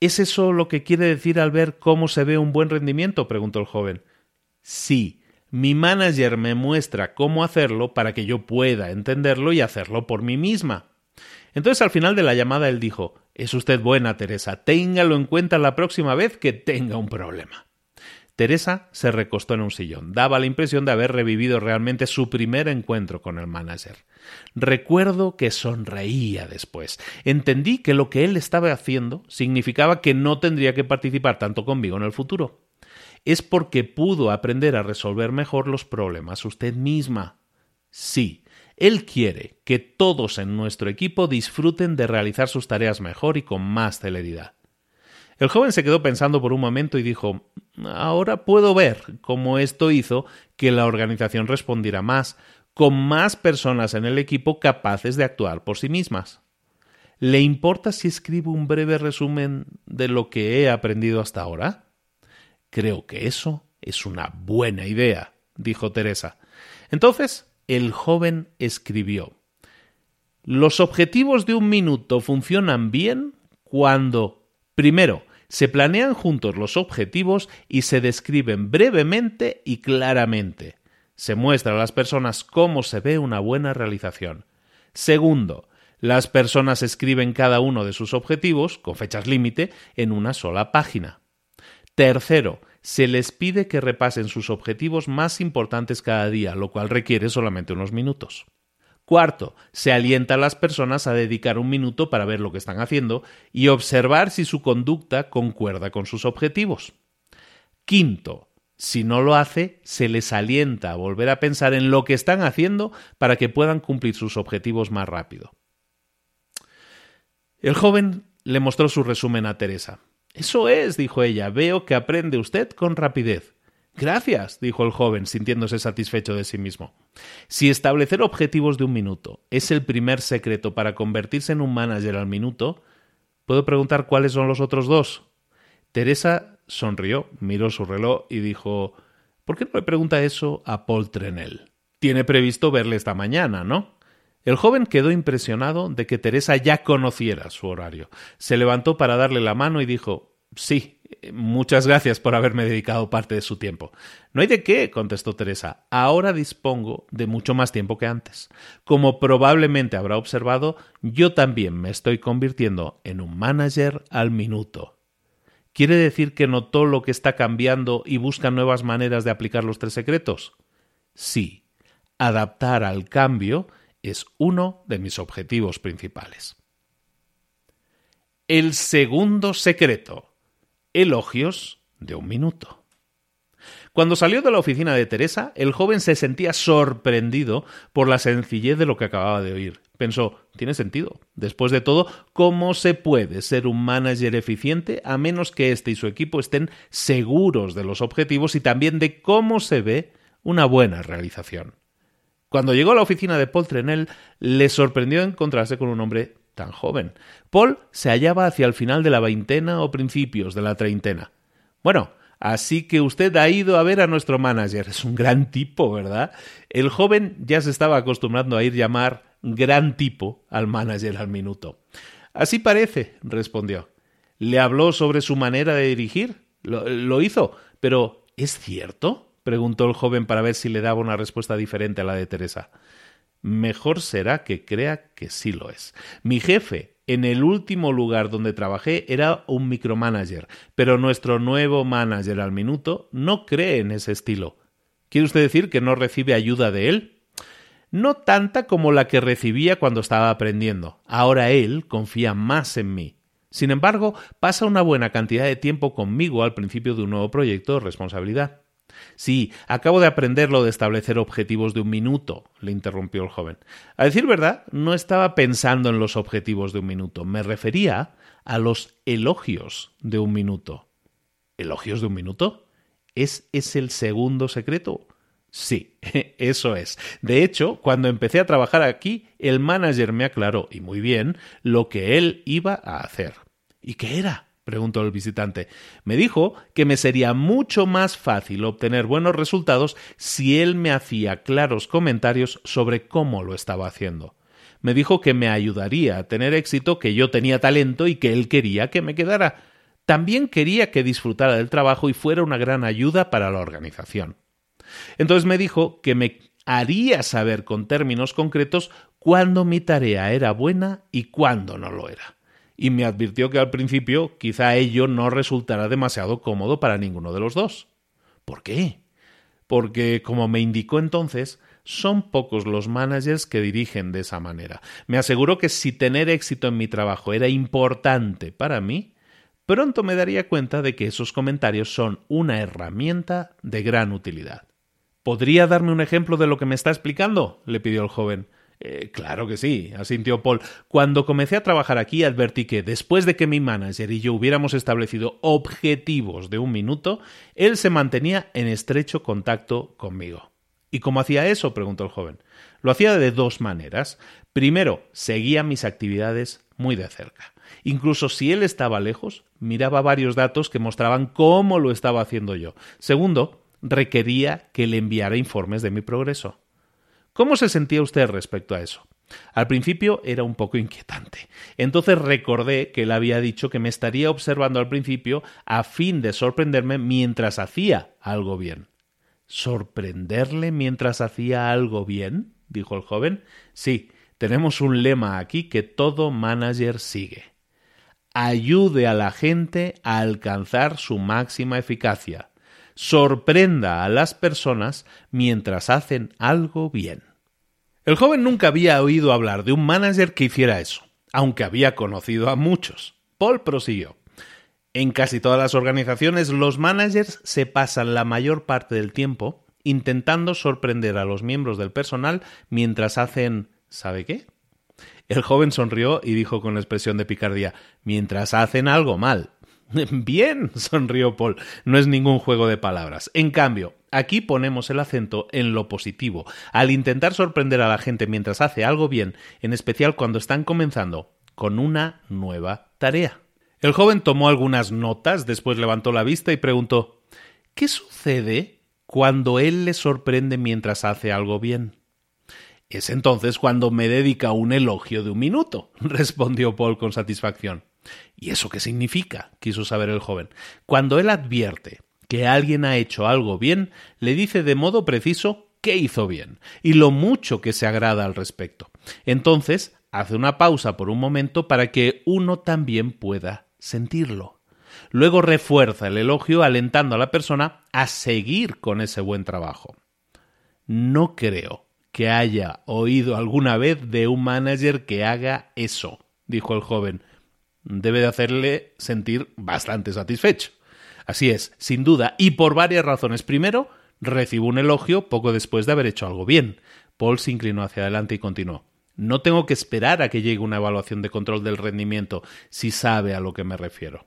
¿Es eso lo que quiere decir al ver cómo se ve un buen rendimiento? preguntó el joven. Sí. Mi manager me muestra cómo hacerlo para que yo pueda entenderlo y hacerlo por mí misma. Entonces al final de la llamada él dijo Es usted buena, Teresa. Téngalo en cuenta la próxima vez que tenga un problema. Teresa se recostó en un sillón. Daba la impresión de haber revivido realmente su primer encuentro con el manager. Recuerdo que sonreía después. Entendí que lo que él estaba haciendo significaba que no tendría que participar tanto conmigo en el futuro. Es porque pudo aprender a resolver mejor los problemas usted misma. Sí, él quiere que todos en nuestro equipo disfruten de realizar sus tareas mejor y con más celeridad. El joven se quedó pensando por un momento y dijo Ahora puedo ver cómo esto hizo que la organización respondiera más, con más personas en el equipo capaces de actuar por sí mismas. ¿Le importa si escribo un breve resumen de lo que he aprendido hasta ahora? Creo que eso es una buena idea, dijo Teresa. Entonces el joven escribió Los objetivos de un minuto funcionan bien cuando Primero, se planean juntos los objetivos y se describen brevemente y claramente. Se muestra a las personas cómo se ve una buena realización. Segundo, las personas escriben cada uno de sus objetivos, con fechas límite, en una sola página. Tercero, se les pide que repasen sus objetivos más importantes cada día, lo cual requiere solamente unos minutos. Cuarto, se alienta a las personas a dedicar un minuto para ver lo que están haciendo y observar si su conducta concuerda con sus objetivos. Quinto, si no lo hace, se les alienta a volver a pensar en lo que están haciendo para que puedan cumplir sus objetivos más rápido. El joven le mostró su resumen a Teresa. Eso es, dijo ella, veo que aprende usted con rapidez. Gracias, dijo el joven, sintiéndose satisfecho de sí mismo. Si establecer objetivos de un minuto es el primer secreto para convertirse en un manager al minuto, ¿puedo preguntar cuáles son los otros dos? Teresa sonrió, miró su reloj y dijo ¿Por qué no le pregunta eso a Paul Trenel? Tiene previsto verle esta mañana, ¿no? El joven quedó impresionado de que Teresa ya conociera su horario. Se levantó para darle la mano y dijo Sí, Muchas gracias por haberme dedicado parte de su tiempo. No hay de qué, contestó Teresa. Ahora dispongo de mucho más tiempo que antes. Como probablemente habrá observado, yo también me estoy convirtiendo en un manager al minuto. ¿Quiere decir que notó lo que está cambiando y busca nuevas maneras de aplicar los tres secretos? Sí, adaptar al cambio es uno de mis objetivos principales. El segundo secreto elogios de un minuto. Cuando salió de la oficina de Teresa, el joven se sentía sorprendido por la sencillez de lo que acababa de oír. Pensó, tiene sentido. Después de todo, ¿cómo se puede ser un manager eficiente a menos que éste y su equipo estén seguros de los objetivos y también de cómo se ve una buena realización? Cuando llegó a la oficina de Paul Trenel, le sorprendió encontrarse con un hombre tan joven. Paul se hallaba hacia el final de la veintena o principios de la treintena. Bueno, así que usted ha ido a ver a nuestro manager. Es un gran tipo, ¿verdad? El joven ya se estaba acostumbrando a ir llamar gran tipo al manager al minuto. Así parece, respondió. ¿Le habló sobre su manera de dirigir? Lo, lo hizo, pero ¿es cierto? preguntó el joven para ver si le daba una respuesta diferente a la de Teresa mejor será que crea que sí lo es. Mi jefe, en el último lugar donde trabajé, era un micromanager, pero nuestro nuevo manager al minuto no cree en ese estilo. ¿Quiere usted decir que no recibe ayuda de él? No tanta como la que recibía cuando estaba aprendiendo. Ahora él confía más en mí. Sin embargo, pasa una buena cantidad de tiempo conmigo al principio de un nuevo proyecto de responsabilidad. Sí, acabo de aprender lo de establecer objetivos de un minuto, le interrumpió el joven. A decir verdad, no estaba pensando en los objetivos de un minuto, me refería a los elogios de un minuto. ¿Elogios de un minuto? ¿Es, es el segundo secreto? Sí, eso es. De hecho, cuando empecé a trabajar aquí, el manager me aclaró, y muy bien, lo que él iba a hacer. ¿Y qué era? Preguntó el visitante. Me dijo que me sería mucho más fácil obtener buenos resultados si él me hacía claros comentarios sobre cómo lo estaba haciendo. Me dijo que me ayudaría a tener éxito, que yo tenía talento y que él quería que me quedara. También quería que disfrutara del trabajo y fuera una gran ayuda para la organización. Entonces me dijo que me haría saber con términos concretos cuándo mi tarea era buena y cuándo no lo era y me advirtió que al principio quizá ello no resultará demasiado cómodo para ninguno de los dos. ¿Por qué? Porque, como me indicó entonces, son pocos los managers que dirigen de esa manera. Me aseguró que si tener éxito en mi trabajo era importante para mí, pronto me daría cuenta de que esos comentarios son una herramienta de gran utilidad. ¿Podría darme un ejemplo de lo que me está explicando? le pidió el joven. Eh, claro que sí, asintió Paul. Cuando comencé a trabajar aquí advertí que después de que mi manager y yo hubiéramos establecido objetivos de un minuto, él se mantenía en estrecho contacto conmigo. ¿Y cómo hacía eso? preguntó el joven. Lo hacía de dos maneras. Primero, seguía mis actividades muy de cerca. Incluso si él estaba lejos, miraba varios datos que mostraban cómo lo estaba haciendo yo. Segundo, requería que le enviara informes de mi progreso. ¿Cómo se sentía usted respecto a eso? Al principio era un poco inquietante. Entonces recordé que él había dicho que me estaría observando al principio a fin de sorprenderme mientras hacía algo bien. ¿Sorprenderle mientras hacía algo bien? dijo el joven. Sí, tenemos un lema aquí que todo manager sigue. Ayude a la gente a alcanzar su máxima eficacia sorprenda a las personas mientras hacen algo bien. El joven nunca había oído hablar de un manager que hiciera eso, aunque había conocido a muchos. Paul prosiguió. En casi todas las organizaciones los managers se pasan la mayor parte del tiempo intentando sorprender a los miembros del personal mientras hacen ¿sabe qué? El joven sonrió y dijo con expresión de picardía mientras hacen algo mal. Bien, sonrió Paul. No es ningún juego de palabras. En cambio, aquí ponemos el acento en lo positivo, al intentar sorprender a la gente mientras hace algo bien, en especial cuando están comenzando con una nueva tarea. El joven tomó algunas notas, después levantó la vista y preguntó ¿Qué sucede cuando él le sorprende mientras hace algo bien? Es entonces cuando me dedica un elogio de un minuto, respondió Paul con satisfacción. ¿Y eso qué significa? quiso saber el joven. Cuando él advierte que alguien ha hecho algo bien, le dice de modo preciso qué hizo bien y lo mucho que se agrada al respecto. Entonces, hace una pausa por un momento para que uno también pueda sentirlo. Luego refuerza el elogio alentando a la persona a seguir con ese buen trabajo. No creo que haya oído alguna vez de un manager que haga eso, dijo el joven. Debe de hacerle sentir bastante satisfecho. Así es, sin duda, y por varias razones. Primero, recibo un elogio poco después de haber hecho algo bien. Paul se inclinó hacia adelante y continuó. No tengo que esperar a que llegue una evaluación de control del rendimiento, si sabe a lo que me refiero.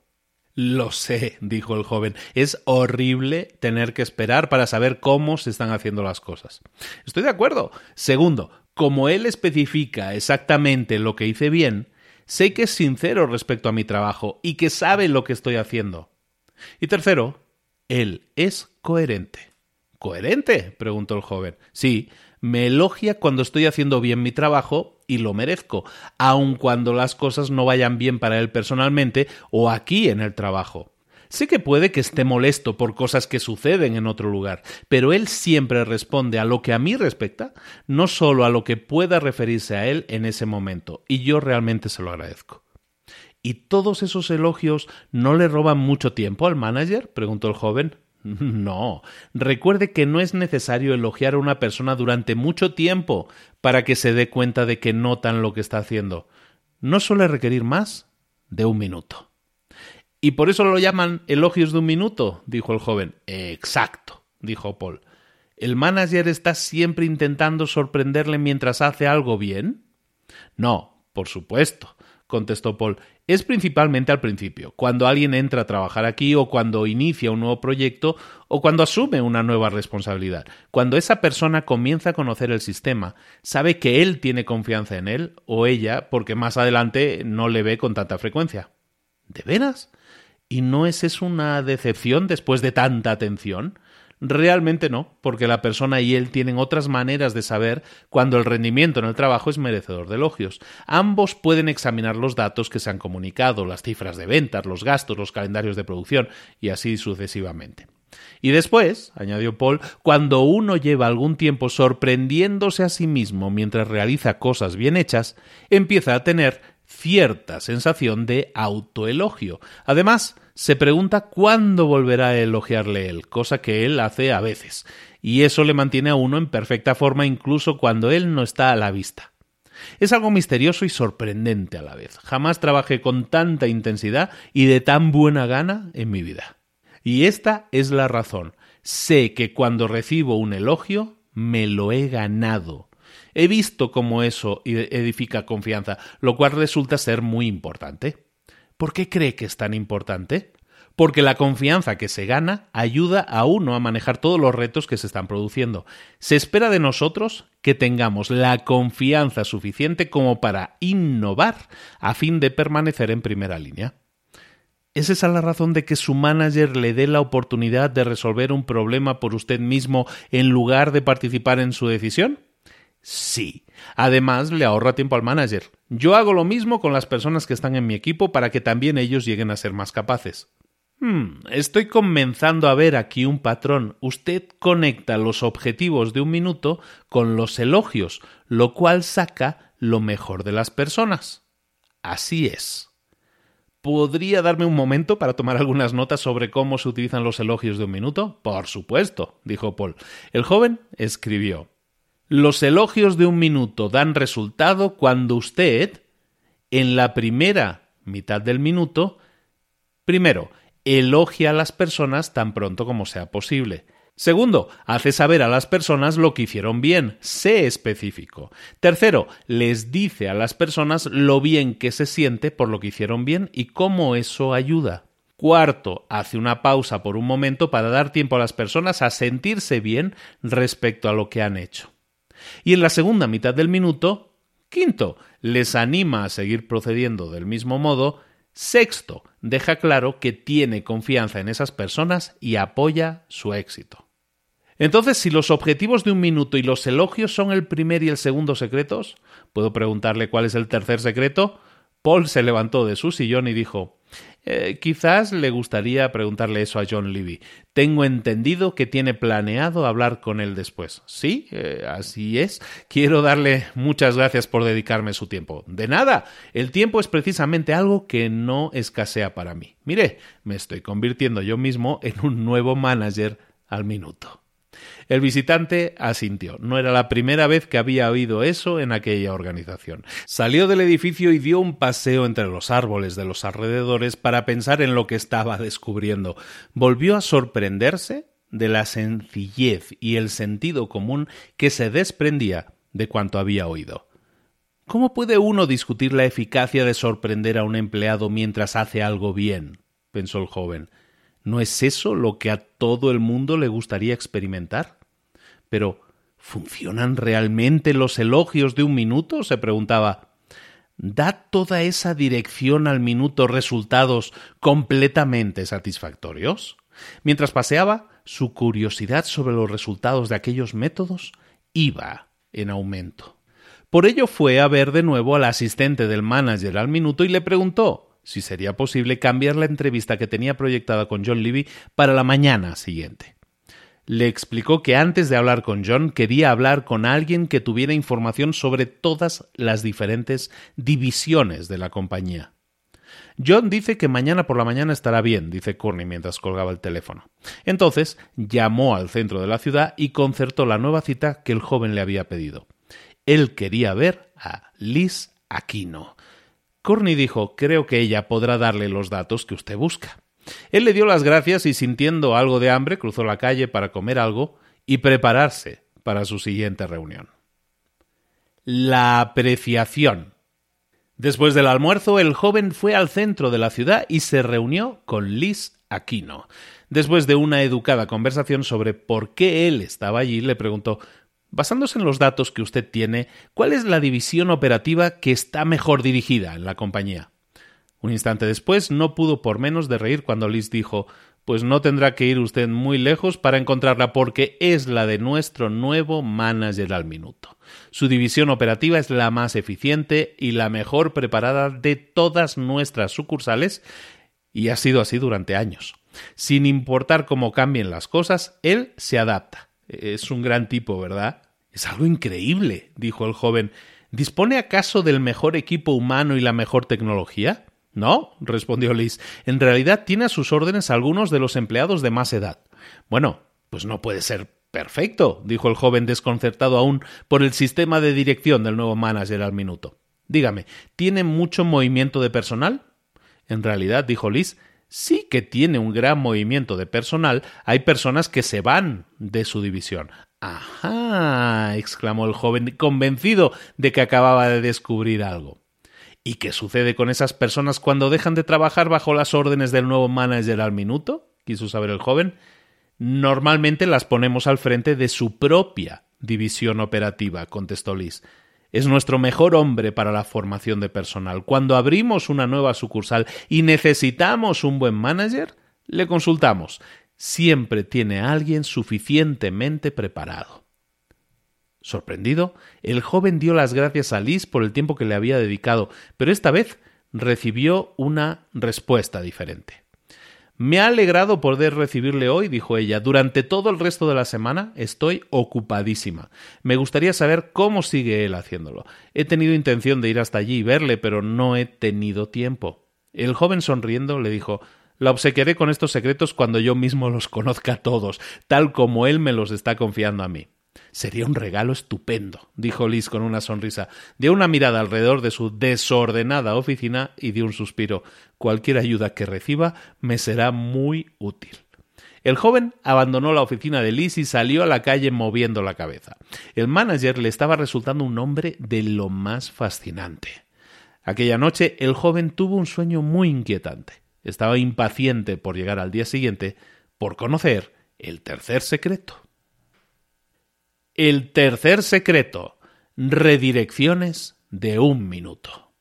Lo sé, dijo el joven. Es horrible tener que esperar para saber cómo se están haciendo las cosas. Estoy de acuerdo. Segundo, como él especifica exactamente lo que hice bien, sé que es sincero respecto a mi trabajo y que sabe lo que estoy haciendo. Y tercero, él es coherente. ¿Coherente? preguntó el joven. Sí, me elogia cuando estoy haciendo bien mi trabajo y lo merezco, aun cuando las cosas no vayan bien para él personalmente o aquí en el trabajo. Sé que puede que esté molesto por cosas que suceden en otro lugar, pero él siempre responde a lo que a mí respecta, no solo a lo que pueda referirse a él en ese momento, y yo realmente se lo agradezco. ¿Y todos esos elogios no le roban mucho tiempo al manager? preguntó el joven. No, recuerde que no es necesario elogiar a una persona durante mucho tiempo para que se dé cuenta de que notan lo que está haciendo. No suele requerir más de un minuto. ¿Y por eso lo llaman elogios de un minuto? dijo el joven. Exacto, dijo Paul. ¿El manager está siempre intentando sorprenderle mientras hace algo bien? No, por supuesto contestó Paul. Es principalmente al principio, cuando alguien entra a trabajar aquí o cuando inicia un nuevo proyecto o cuando asume una nueva responsabilidad. Cuando esa persona comienza a conocer el sistema, sabe que él tiene confianza en él o ella porque más adelante no le ve con tanta frecuencia. ¿De veras? ¿Y no es eso una decepción después de tanta atención? Realmente no, porque la persona y él tienen otras maneras de saber cuando el rendimiento en el trabajo es merecedor de elogios. Ambos pueden examinar los datos que se han comunicado, las cifras de ventas, los gastos, los calendarios de producción y así sucesivamente. Y después, añadió Paul, cuando uno lleva algún tiempo sorprendiéndose a sí mismo mientras realiza cosas bien hechas, empieza a tener cierta sensación de autoelogio. Además, se pregunta cuándo volverá a elogiarle él, cosa que él hace a veces, y eso le mantiene a uno en perfecta forma incluso cuando él no está a la vista. Es algo misterioso y sorprendente a la vez. Jamás trabajé con tanta intensidad y de tan buena gana en mi vida. Y esta es la razón. Sé que cuando recibo un elogio, me lo he ganado. He visto cómo eso edifica confianza, lo cual resulta ser muy importante. ¿Por qué cree que es tan importante? Porque la confianza que se gana ayuda a uno a manejar todos los retos que se están produciendo. Se espera de nosotros que tengamos la confianza suficiente como para innovar a fin de permanecer en primera línea. ¿Es esa la razón de que su manager le dé la oportunidad de resolver un problema por usted mismo en lugar de participar en su decisión? Sí. Además, le ahorra tiempo al manager. Yo hago lo mismo con las personas que están en mi equipo para que también ellos lleguen a ser más capaces. Hmm, estoy comenzando a ver aquí un patrón. Usted conecta los objetivos de un minuto con los elogios, lo cual saca lo mejor de las personas. Así es. ¿Podría darme un momento para tomar algunas notas sobre cómo se utilizan los elogios de un minuto? Por supuesto, dijo Paul. El joven escribió los elogios de un minuto dan resultado cuando usted, en la primera mitad del minuto, primero, elogia a las personas tan pronto como sea posible. Segundo, hace saber a las personas lo que hicieron bien, sé específico. Tercero, les dice a las personas lo bien que se siente por lo que hicieron bien y cómo eso ayuda. Cuarto, hace una pausa por un momento para dar tiempo a las personas a sentirse bien respecto a lo que han hecho. Y en la segunda mitad del minuto, quinto, les anima a seguir procediendo del mismo modo. Sexto, deja claro que tiene confianza en esas personas y apoya su éxito. Entonces, si los objetivos de un minuto y los elogios son el primer y el segundo secretos, ¿puedo preguntarle cuál es el tercer secreto? Paul se levantó de su sillón y dijo eh, quizás le gustaría preguntarle eso a John Levy. Tengo entendido que tiene planeado hablar con él después. Sí, eh, así es. Quiero darle muchas gracias por dedicarme su tiempo. De nada. El tiempo es precisamente algo que no escasea para mí. Mire, me estoy convirtiendo yo mismo en un nuevo manager al minuto. El visitante asintió. No era la primera vez que había oído eso en aquella organización. Salió del edificio y dio un paseo entre los árboles de los alrededores para pensar en lo que estaba descubriendo. Volvió a sorprenderse de la sencillez y el sentido común que se desprendía de cuanto había oído. ¿Cómo puede uno discutir la eficacia de sorprender a un empleado mientras hace algo bien? pensó el joven. ¿No es eso lo que a todo el mundo le gustaría experimentar? Pero, ¿funcionan realmente los elogios de un minuto? se preguntaba. ¿Da toda esa dirección al minuto resultados completamente satisfactorios? Mientras paseaba, su curiosidad sobre los resultados de aquellos métodos iba en aumento. Por ello fue a ver de nuevo al asistente del manager al minuto y le preguntó si sería posible cambiar la entrevista que tenía proyectada con John Levy para la mañana siguiente. Le explicó que antes de hablar con John quería hablar con alguien que tuviera información sobre todas las diferentes divisiones de la compañía. John dice que mañana por la mañana estará bien, dice Courtney mientras colgaba el teléfono. Entonces llamó al centro de la ciudad y concertó la nueva cita que el joven le había pedido. Él quería ver a Liz Aquino, Courtney dijo, creo que ella podrá darle los datos que usted busca. Él le dio las gracias y sintiendo algo de hambre cruzó la calle para comer algo y prepararse para su siguiente reunión. La apreciación. Después del almuerzo, el joven fue al centro de la ciudad y se reunió con Liz Aquino. Después de una educada conversación sobre por qué él estaba allí, le preguntó Basándose en los datos que usted tiene, ¿cuál es la división operativa que está mejor dirigida en la compañía? Un instante después no pudo por menos de reír cuando Liz dijo Pues no tendrá que ir usted muy lejos para encontrarla porque es la de nuestro nuevo manager al minuto. Su división operativa es la más eficiente y la mejor preparada de todas nuestras sucursales y ha sido así durante años. Sin importar cómo cambien las cosas, él se adapta es un gran tipo, ¿verdad? Es algo increíble, dijo el joven. ¿Dispone acaso del mejor equipo humano y la mejor tecnología? No, respondió Liz. En realidad tiene a sus órdenes algunos de los empleados de más edad. Bueno, pues no puede ser perfecto, dijo el joven desconcertado aún por el sistema de dirección del nuevo manager al minuto. Dígame, ¿tiene mucho movimiento de personal? En realidad, dijo Liz, sí que tiene un gran movimiento de personal, hay personas que se van de su división. Ajá, exclamó el joven, convencido de que acababa de descubrir algo. ¿Y qué sucede con esas personas cuando dejan de trabajar bajo las órdenes del nuevo manager al minuto? quiso saber el joven. Normalmente las ponemos al frente de su propia división operativa, contestó Liz es nuestro mejor hombre para la formación de personal. Cuando abrimos una nueva sucursal y necesitamos un buen manager, le consultamos. Siempre tiene a alguien suficientemente preparado. Sorprendido, el joven dio las gracias a Liz por el tiempo que le había dedicado, pero esta vez recibió una respuesta diferente. Me ha alegrado poder recibirle hoy, dijo ella. Durante todo el resto de la semana estoy ocupadísima. Me gustaría saber cómo sigue él haciéndolo. He tenido intención de ir hasta allí y verle, pero no he tenido tiempo. El joven sonriendo le dijo La obsequiaré con estos secretos cuando yo mismo los conozca todos, tal como él me los está confiando a mí. Sería un regalo estupendo, dijo Liz con una sonrisa. Dio una mirada alrededor de su desordenada oficina y dio un suspiro. Cualquier ayuda que reciba me será muy útil. El joven abandonó la oficina de Liz y salió a la calle moviendo la cabeza. El manager le estaba resultando un hombre de lo más fascinante. Aquella noche el joven tuvo un sueño muy inquietante. Estaba impaciente por llegar al día siguiente por conocer el tercer secreto. El tercer secreto. Redirecciones de un minuto.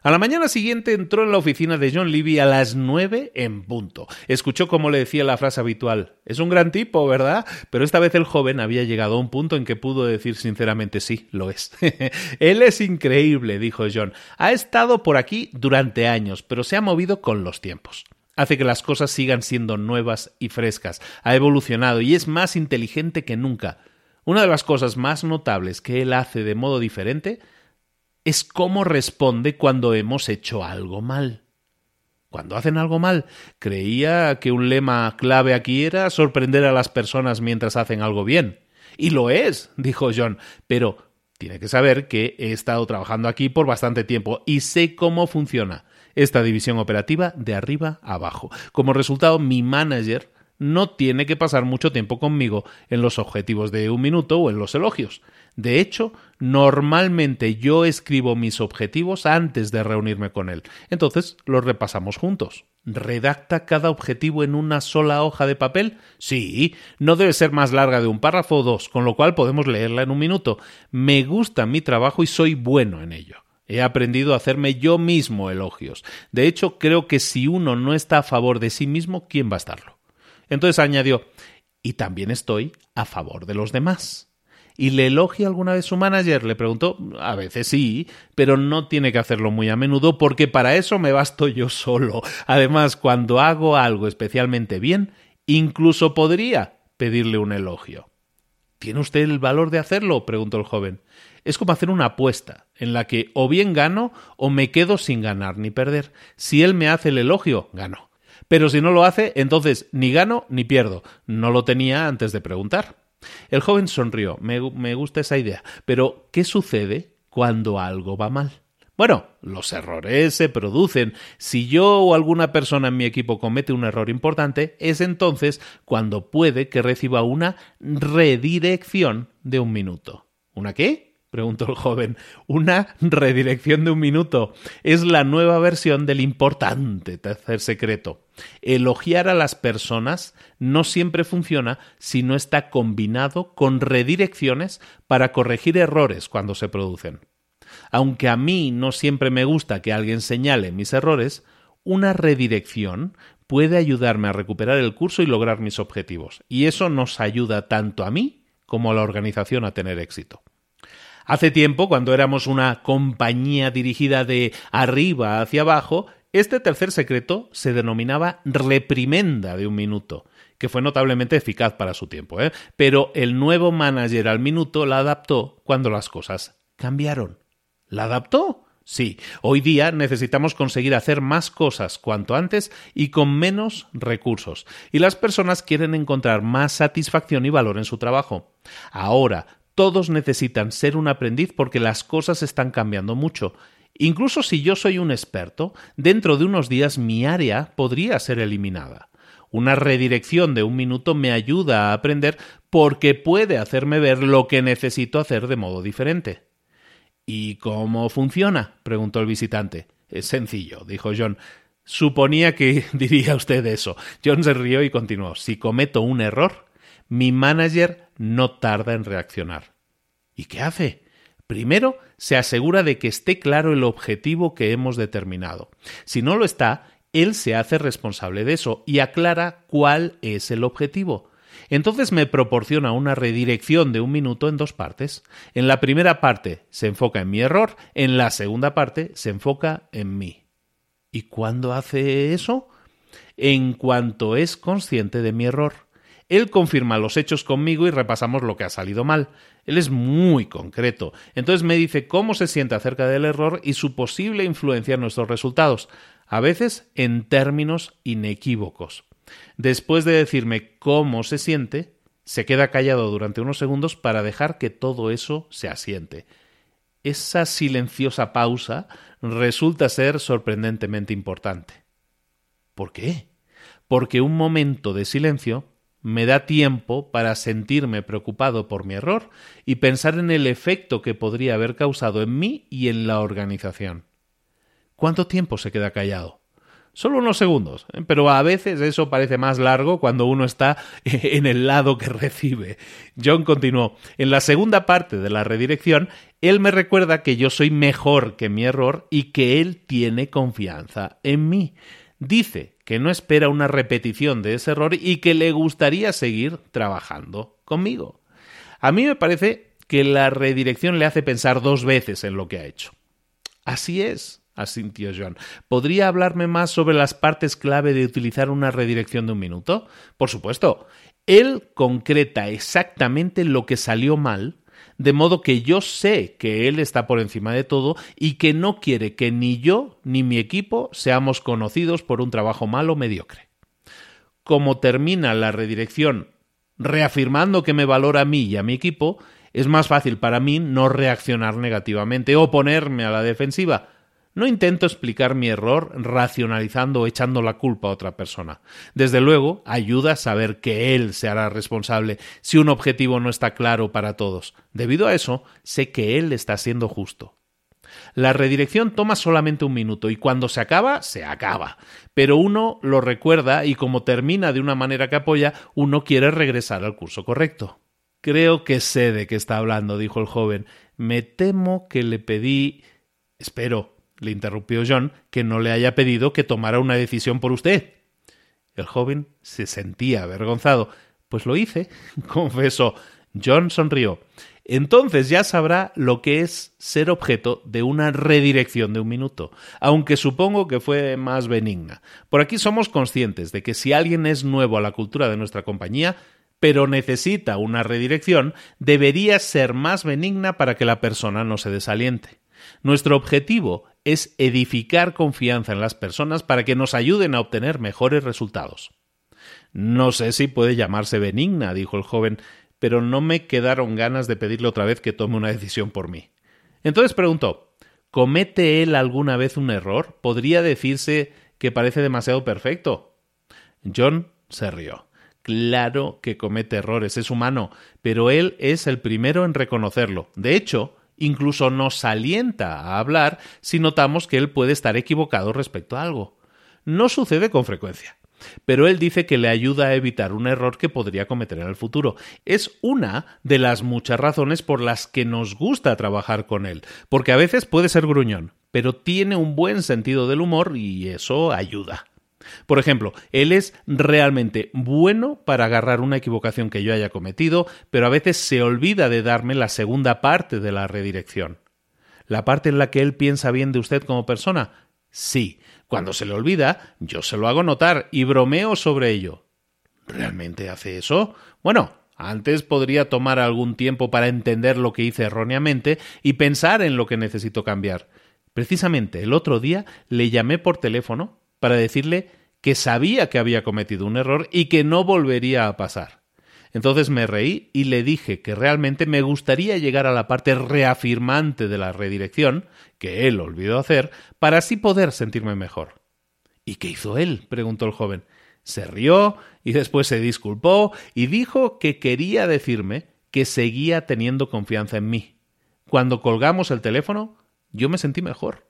A la mañana siguiente entró en la oficina de John Levy a las nueve en punto. Escuchó cómo le decía la frase habitual. Es un gran tipo, ¿verdad? Pero esta vez el joven había llegado a un punto en que pudo decir sinceramente sí, lo es. Él es increíble, dijo John. Ha estado por aquí durante años, pero se ha movido con los tiempos. Hace que las cosas sigan siendo nuevas y frescas. Ha evolucionado y es más inteligente que nunca. Una de las cosas más notables que él hace de modo diferente es cómo responde cuando hemos hecho algo mal. Cuando hacen algo mal, creía que un lema clave aquí era sorprender a las personas mientras hacen algo bien. Y lo es, dijo John, pero tiene que saber que he estado trabajando aquí por bastante tiempo y sé cómo funciona esta división operativa de arriba a abajo. Como resultado, mi manager no tiene que pasar mucho tiempo conmigo en los objetivos de un minuto o en los elogios. De hecho, normalmente yo escribo mis objetivos antes de reunirme con él. Entonces los repasamos juntos. ¿Redacta cada objetivo en una sola hoja de papel? Sí, no debe ser más larga de un párrafo o dos, con lo cual podemos leerla en un minuto. Me gusta mi trabajo y soy bueno en ello. He aprendido a hacerme yo mismo elogios. De hecho, creo que si uno no está a favor de sí mismo, ¿quién va a estarlo? Entonces añadió, y también estoy a favor de los demás. ¿Y le elogia alguna vez su manager? Le preguntó. A veces sí, pero no tiene que hacerlo muy a menudo porque para eso me basto yo solo. Además, cuando hago algo especialmente bien, incluso podría pedirle un elogio. ¿Tiene usted el valor de hacerlo? preguntó el joven. Es como hacer una apuesta, en la que o bien gano o me quedo sin ganar ni perder. Si él me hace el elogio, gano. Pero si no lo hace, entonces ni gano ni pierdo. No lo tenía antes de preguntar. El joven sonrió. Me, me, gusta esa idea. Pero, ¿qué sucede cuando algo va mal? Bueno, los errores se producen. Si yo o alguna persona en mi equipo comete un error importante, es entonces cuando puede que reciba una redirección de un minuto. ¿Una qué? preguntó el joven. Una redirección de un minuto. Es la nueva versión del importante tercer secreto. Elogiar a las personas no siempre funciona si no está combinado con redirecciones para corregir errores cuando se producen. Aunque a mí no siempre me gusta que alguien señale mis errores, una redirección puede ayudarme a recuperar el curso y lograr mis objetivos. Y eso nos ayuda tanto a mí como a la organización a tener éxito. Hace tiempo, cuando éramos una compañía dirigida de arriba hacia abajo, este tercer secreto se denominaba reprimenda de un minuto, que fue notablemente eficaz para su tiempo, ¿eh? pero el nuevo manager al minuto la adaptó cuando las cosas cambiaron. ¿La adaptó? Sí, hoy día necesitamos conseguir hacer más cosas cuanto antes y con menos recursos, y las personas quieren encontrar más satisfacción y valor en su trabajo. Ahora, todos necesitan ser un aprendiz porque las cosas están cambiando mucho. Incluso si yo soy un experto, dentro de unos días mi área podría ser eliminada. Una redirección de un minuto me ayuda a aprender porque puede hacerme ver lo que necesito hacer de modo diferente. ¿Y cómo funciona? preguntó el visitante. Es sencillo, dijo John. Suponía que diría usted eso. John se rió y continuó. Si cometo un error, mi manager no tarda en reaccionar. ¿Y qué hace? Primero, se asegura de que esté claro el objetivo que hemos determinado. Si no lo está, él se hace responsable de eso y aclara cuál es el objetivo. Entonces me proporciona una redirección de un minuto en dos partes. En la primera parte se enfoca en mi error, en la segunda parte se enfoca en mí. ¿Y cuándo hace eso? En cuanto es consciente de mi error. Él confirma los hechos conmigo y repasamos lo que ha salido mal. Él es muy concreto. Entonces me dice cómo se siente acerca del error y su posible influencia en nuestros resultados, a veces en términos inequívocos. Después de decirme cómo se siente, se queda callado durante unos segundos para dejar que todo eso se asiente. Esa silenciosa pausa resulta ser sorprendentemente importante. ¿Por qué? Porque un momento de silencio me da tiempo para sentirme preocupado por mi error y pensar en el efecto que podría haber causado en mí y en la organización. ¿Cuánto tiempo se queda callado? Solo unos segundos, ¿eh? pero a veces eso parece más largo cuando uno está en el lado que recibe. John continuó. En la segunda parte de la redirección, Él me recuerda que yo soy mejor que mi error y que él tiene confianza en mí. Dice que no espera una repetición de ese error y que le gustaría seguir trabajando conmigo. A mí me parece que la redirección le hace pensar dos veces en lo que ha hecho. Así es, asintió John. ¿Podría hablarme más sobre las partes clave de utilizar una redirección de un minuto? Por supuesto. Él concreta exactamente lo que salió mal de modo que yo sé que Él está por encima de todo y que no quiere que ni yo ni mi equipo seamos conocidos por un trabajo malo o mediocre. Como termina la redirección reafirmando que me valora a mí y a mi equipo, es más fácil para mí no reaccionar negativamente o ponerme a la defensiva, no intento explicar mi error racionalizando o echando la culpa a otra persona. Desde luego, ayuda a saber que él se hará responsable si un objetivo no está claro para todos. Debido a eso, sé que él está siendo justo. La redirección toma solamente un minuto y cuando se acaba, se acaba. Pero uno lo recuerda y como termina de una manera que apoya, uno quiere regresar al curso correcto. Creo que sé de qué está hablando, dijo el joven. Me temo que le pedí. Espero, le interrumpió John, que no le haya pedido que tomara una decisión por usted. El joven se sentía avergonzado. Pues lo hice, confesó. John sonrió. Entonces ya sabrá lo que es ser objeto de una redirección de un minuto, aunque supongo que fue más benigna. Por aquí somos conscientes de que si alguien es nuevo a la cultura de nuestra compañía, pero necesita una redirección, debería ser más benigna para que la persona no se desaliente. Nuestro objetivo es edificar confianza en las personas para que nos ayuden a obtener mejores resultados. No sé si puede llamarse benigna, dijo el joven, pero no me quedaron ganas de pedirle otra vez que tome una decisión por mí. Entonces preguntó ¿Comete él alguna vez un error? ¿Podría decirse que parece demasiado perfecto? John se rió. Claro que comete errores, es humano, pero él es el primero en reconocerlo. De hecho, incluso nos alienta a hablar si notamos que él puede estar equivocado respecto a algo. No sucede con frecuencia. Pero él dice que le ayuda a evitar un error que podría cometer en el futuro. Es una de las muchas razones por las que nos gusta trabajar con él, porque a veces puede ser gruñón, pero tiene un buen sentido del humor y eso ayuda. Por ejemplo, él es realmente bueno para agarrar una equivocación que yo haya cometido, pero a veces se olvida de darme la segunda parte de la redirección. ¿La parte en la que él piensa bien de usted como persona? Sí. Cuando se le olvida, yo se lo hago notar y bromeo sobre ello. ¿Realmente hace eso? Bueno, antes podría tomar algún tiempo para entender lo que hice erróneamente y pensar en lo que necesito cambiar. Precisamente el otro día le llamé por teléfono para decirle que sabía que había cometido un error y que no volvería a pasar. Entonces me reí y le dije que realmente me gustaría llegar a la parte reafirmante de la redirección, que él olvidó hacer, para así poder sentirme mejor. ¿Y qué hizo él? preguntó el joven. Se rió y después se disculpó y dijo que quería decirme que seguía teniendo confianza en mí. Cuando colgamos el teléfono, yo me sentí mejor.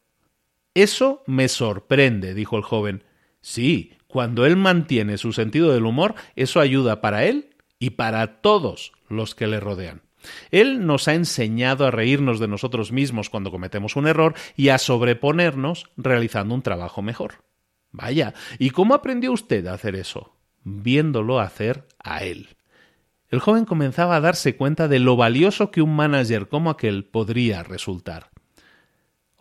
Eso me sorprende, dijo el joven. Sí, cuando él mantiene su sentido del humor, eso ayuda para él y para todos los que le rodean. Él nos ha enseñado a reírnos de nosotros mismos cuando cometemos un error y a sobreponernos realizando un trabajo mejor. Vaya, ¿y cómo aprendió usted a hacer eso? Viéndolo hacer a él. El joven comenzaba a darse cuenta de lo valioso que un manager como aquel podría resultar.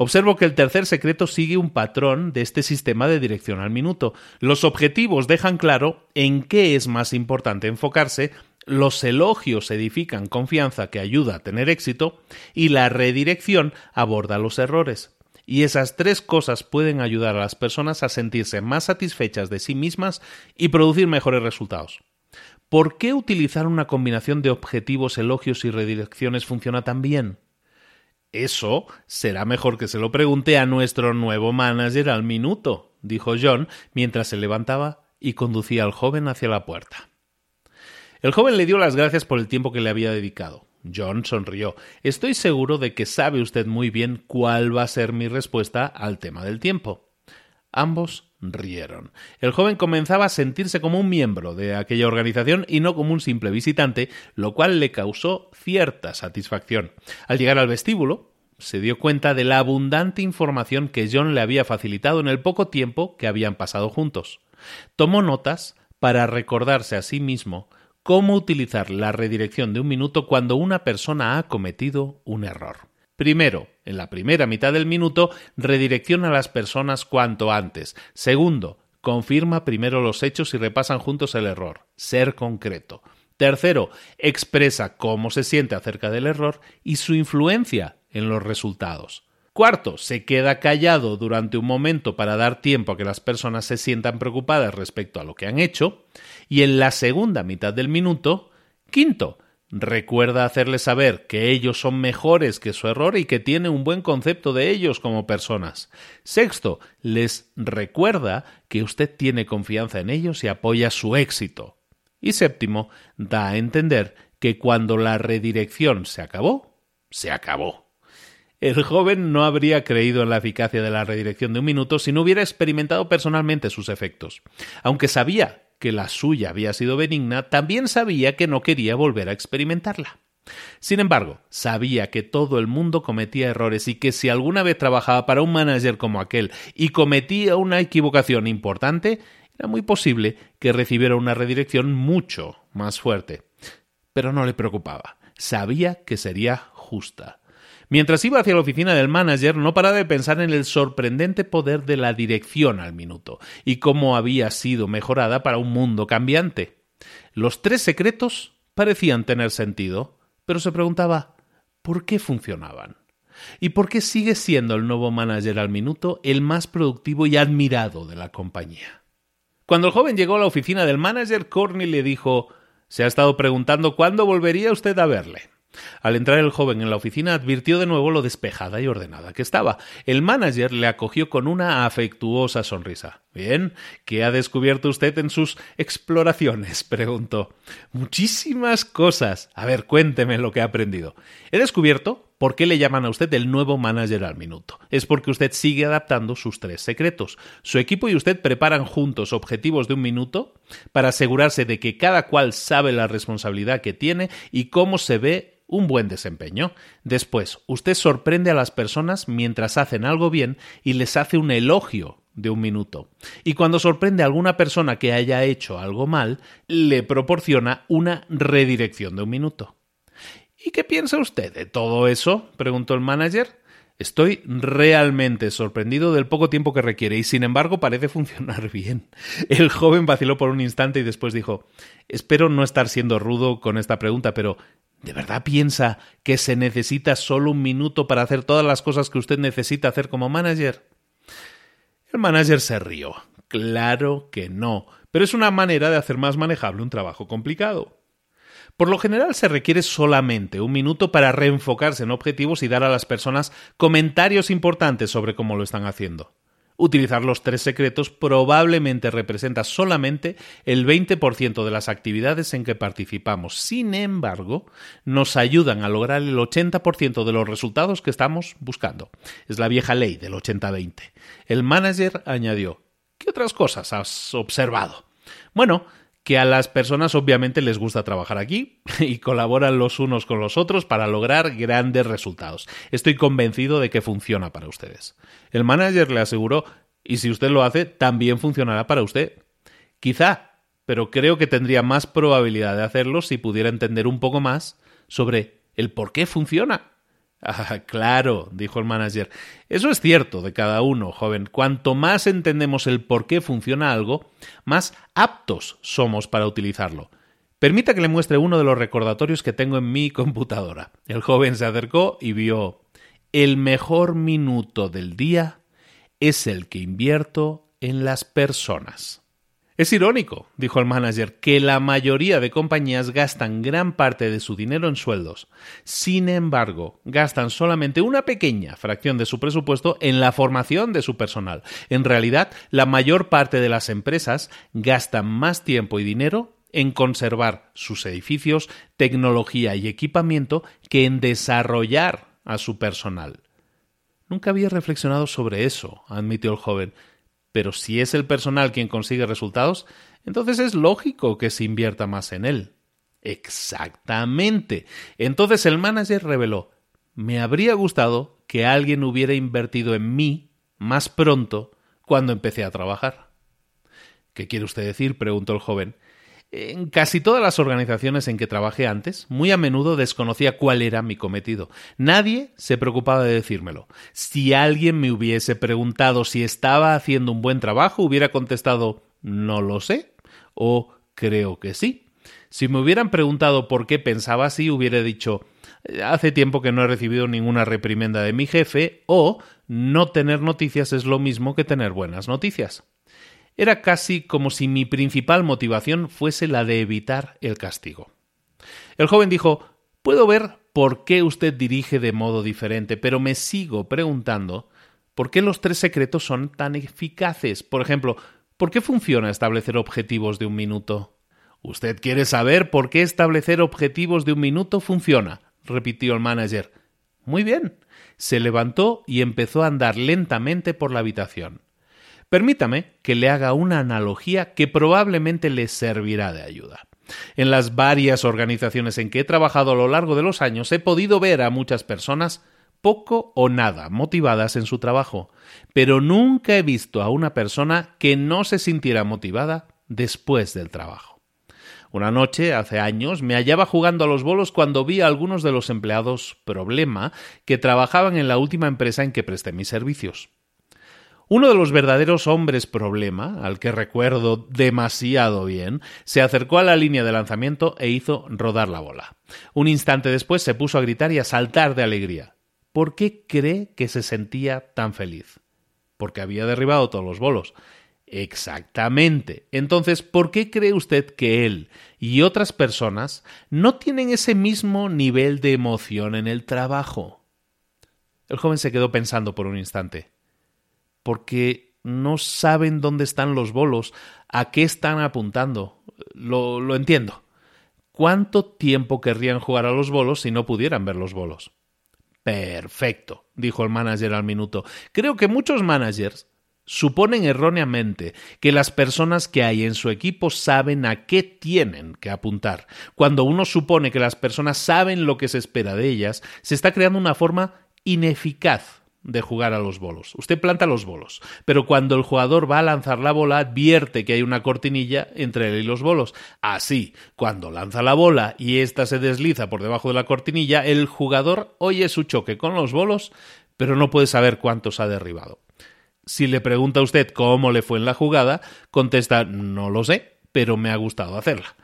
Observo que el tercer secreto sigue un patrón de este sistema de dirección al minuto. Los objetivos dejan claro en qué es más importante enfocarse, los elogios edifican confianza que ayuda a tener éxito y la redirección aborda los errores. Y esas tres cosas pueden ayudar a las personas a sentirse más satisfechas de sí mismas y producir mejores resultados. ¿Por qué utilizar una combinación de objetivos, elogios y redirecciones funciona tan bien? Eso será mejor que se lo pregunte a nuestro nuevo manager al minuto, dijo John mientras se levantaba y conducía al joven hacia la puerta. El joven le dio las gracias por el tiempo que le había dedicado. John sonrió. Estoy seguro de que sabe usted muy bien cuál va a ser mi respuesta al tema del tiempo. Ambos rieron. El joven comenzaba a sentirse como un miembro de aquella organización y no como un simple visitante, lo cual le causó cierta satisfacción. Al llegar al vestíbulo, se dio cuenta de la abundante información que John le había facilitado en el poco tiempo que habían pasado juntos. Tomó notas para recordarse a sí mismo cómo utilizar la redirección de un minuto cuando una persona ha cometido un error. Primero, en la primera mitad del minuto, redirecciona a las personas cuanto antes. Segundo, confirma primero los hechos y repasan juntos el error. Ser concreto. Tercero, expresa cómo se siente acerca del error y su influencia en los resultados. Cuarto, se queda callado durante un momento para dar tiempo a que las personas se sientan preocupadas respecto a lo que han hecho. Y en la segunda mitad del minuto, quinto, Recuerda hacerles saber que ellos son mejores que su error y que tiene un buen concepto de ellos como personas. Sexto, les recuerda que usted tiene confianza en ellos y apoya su éxito. Y séptimo, da a entender que cuando la redirección se acabó, se acabó. El joven no habría creído en la eficacia de la redirección de un minuto si no hubiera experimentado personalmente sus efectos. Aunque sabía que la suya había sido benigna, también sabía que no quería volver a experimentarla. Sin embargo, sabía que todo el mundo cometía errores y que si alguna vez trabajaba para un manager como aquel y cometía una equivocación importante, era muy posible que recibiera una redirección mucho más fuerte. Pero no le preocupaba. Sabía que sería justa. Mientras iba hacia la oficina del manager, no paraba de pensar en el sorprendente poder de la dirección al minuto y cómo había sido mejorada para un mundo cambiante. Los tres secretos parecían tener sentido, pero se preguntaba ¿por qué funcionaban? ¿Y por qué sigue siendo el nuevo manager al minuto el más productivo y admirado de la compañía? Cuando el joven llegó a la oficina del manager, Corny le dijo Se ha estado preguntando cuándo volvería usted a verle. Al entrar el joven en la oficina advirtió de nuevo lo despejada y ordenada que estaba. El manager le acogió con una afectuosa sonrisa. Bien, ¿qué ha descubierto usted en sus exploraciones? preguntó. Muchísimas cosas. A ver, cuénteme lo que ha aprendido. He descubierto por qué le llaman a usted el nuevo manager al minuto. Es porque usted sigue adaptando sus tres secretos. Su equipo y usted preparan juntos objetivos de un minuto para asegurarse de que cada cual sabe la responsabilidad que tiene y cómo se ve un buen desempeño. Después, usted sorprende a las personas mientras hacen algo bien y les hace un elogio de un minuto. Y cuando sorprende a alguna persona que haya hecho algo mal, le proporciona una redirección de un minuto. ¿Y qué piensa usted de todo eso? preguntó el manager. Estoy realmente sorprendido del poco tiempo que requiere y sin embargo parece funcionar bien. El joven vaciló por un instante y después dijo Espero no estar siendo rudo con esta pregunta, pero ¿De verdad piensa que se necesita solo un minuto para hacer todas las cosas que usted necesita hacer como manager? El manager se rió. Claro que no, pero es una manera de hacer más manejable un trabajo complicado. Por lo general se requiere solamente un minuto para reenfocarse en objetivos y dar a las personas comentarios importantes sobre cómo lo están haciendo. Utilizar los tres secretos probablemente representa solamente el 20% de las actividades en que participamos. Sin embargo, nos ayudan a lograr el 80% de los resultados que estamos buscando. Es la vieja ley del 80-20. El manager añadió, ¿qué otras cosas has observado? Bueno, que a las personas obviamente les gusta trabajar aquí y colaboran los unos con los otros para lograr grandes resultados. Estoy convencido de que funciona para ustedes. El manager le aseguró, y si usted lo hace, también funcionará para usted. Quizá, pero creo que tendría más probabilidad de hacerlo si pudiera entender un poco más sobre el por qué funciona. Ah, claro, dijo el manager. Eso es cierto de cada uno, joven. Cuanto más entendemos el por qué funciona algo, más aptos somos para utilizarlo. Permita que le muestre uno de los recordatorios que tengo en mi computadora. El joven se acercó y vio El mejor minuto del día es el que invierto en las personas. Es irónico, dijo el manager, que la mayoría de compañías gastan gran parte de su dinero en sueldos. Sin embargo, gastan solamente una pequeña fracción de su presupuesto en la formación de su personal. En realidad, la mayor parte de las empresas gastan más tiempo y dinero en conservar sus edificios, tecnología y equipamiento que en desarrollar a su personal. Nunca había reflexionado sobre eso, admitió el joven. Pero si es el personal quien consigue resultados, entonces es lógico que se invierta más en él. Exactamente. Entonces el manager reveló, me habría gustado que alguien hubiera invertido en mí más pronto cuando empecé a trabajar. ¿Qué quiere usted decir? preguntó el joven. En casi todas las organizaciones en que trabajé antes, muy a menudo desconocía cuál era mi cometido. Nadie se preocupaba de decírmelo. Si alguien me hubiese preguntado si estaba haciendo un buen trabajo, hubiera contestado no lo sé o creo que sí. Si me hubieran preguntado por qué pensaba así, hubiera dicho hace tiempo que no he recibido ninguna reprimenda de mi jefe o no tener noticias es lo mismo que tener buenas noticias. Era casi como si mi principal motivación fuese la de evitar el castigo. El joven dijo Puedo ver por qué usted dirige de modo diferente, pero me sigo preguntando por qué los tres secretos son tan eficaces. Por ejemplo, ¿por qué funciona establecer objetivos de un minuto? ¿Usted quiere saber por qué establecer objetivos de un minuto funciona? repitió el manager. Muy bien. Se levantó y empezó a andar lentamente por la habitación. Permítame que le haga una analogía que probablemente le servirá de ayuda. En las varias organizaciones en que he trabajado a lo largo de los años he podido ver a muchas personas poco o nada motivadas en su trabajo, pero nunca he visto a una persona que no se sintiera motivada después del trabajo. Una noche, hace años, me hallaba jugando a los bolos cuando vi a algunos de los empleados problema que trabajaban en la última empresa en que presté mis servicios. Uno de los verdaderos hombres problema, al que recuerdo demasiado bien, se acercó a la línea de lanzamiento e hizo rodar la bola. Un instante después se puso a gritar y a saltar de alegría. ¿Por qué cree que se sentía tan feliz? Porque había derribado todos los bolos. Exactamente. Entonces, ¿por qué cree usted que él y otras personas no tienen ese mismo nivel de emoción en el trabajo? El joven se quedó pensando por un instante. Porque no saben dónde están los bolos, a qué están apuntando. Lo, lo entiendo. ¿Cuánto tiempo querrían jugar a los bolos si no pudieran ver los bolos? Perfecto, dijo el manager al minuto. Creo que muchos managers suponen erróneamente que las personas que hay en su equipo saben a qué tienen que apuntar. Cuando uno supone que las personas saben lo que se espera de ellas, se está creando una forma ineficaz de jugar a los bolos. Usted planta los bolos, pero cuando el jugador va a lanzar la bola advierte que hay una cortinilla entre él y los bolos. Así, cuando lanza la bola y ésta se desliza por debajo de la cortinilla, el jugador oye su choque con los bolos, pero no puede saber cuántos ha derribado. Si le pregunta a usted cómo le fue en la jugada, contesta no lo sé, pero me ha gustado hacerla.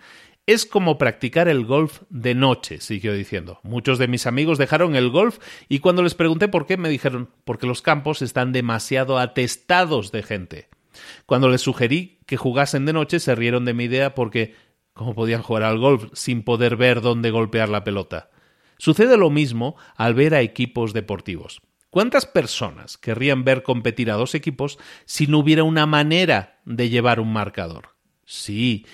Es como practicar el golf de noche, siguió diciendo. Muchos de mis amigos dejaron el golf y cuando les pregunté por qué me dijeron porque los campos están demasiado atestados de gente. Cuando les sugerí que jugasen de noche se rieron de mi idea porque ¿cómo podían jugar al golf sin poder ver dónde golpear la pelota? Sucede lo mismo al ver a equipos deportivos. ¿Cuántas personas querrían ver competir a dos equipos si no hubiera una manera de llevar un marcador? Sí.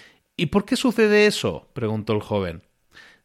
¿Y por qué sucede eso? preguntó el joven.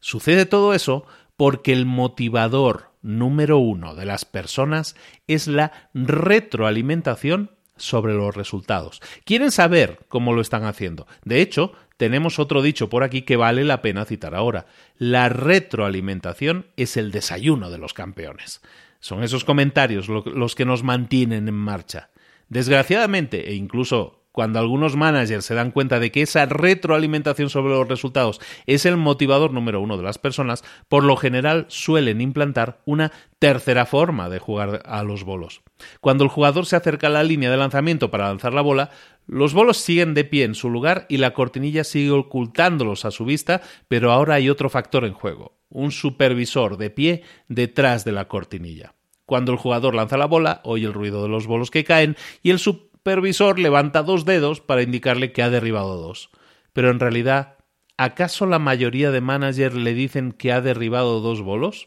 Sucede todo eso porque el motivador número uno de las personas es la retroalimentación sobre los resultados. Quieren saber cómo lo están haciendo. De hecho, tenemos otro dicho por aquí que vale la pena citar ahora. La retroalimentación es el desayuno de los campeones. Son esos comentarios los que nos mantienen en marcha. Desgraciadamente, e incluso cuando algunos managers se dan cuenta de que esa retroalimentación sobre los resultados es el motivador número uno de las personas, por lo general suelen implantar una tercera forma de jugar a los bolos. Cuando el jugador se acerca a la línea de lanzamiento para lanzar la bola, los bolos siguen de pie en su lugar y la cortinilla sigue ocultándolos a su vista, pero ahora hay otro factor en juego un supervisor de pie detrás de la cortinilla. Cuando el jugador lanza la bola, oye el ruido de los bolos que caen y el supervisor levanta dos dedos para indicarle que ha derribado dos. Pero en realidad, ¿acaso la mayoría de managers le dicen que ha derribado dos bolos?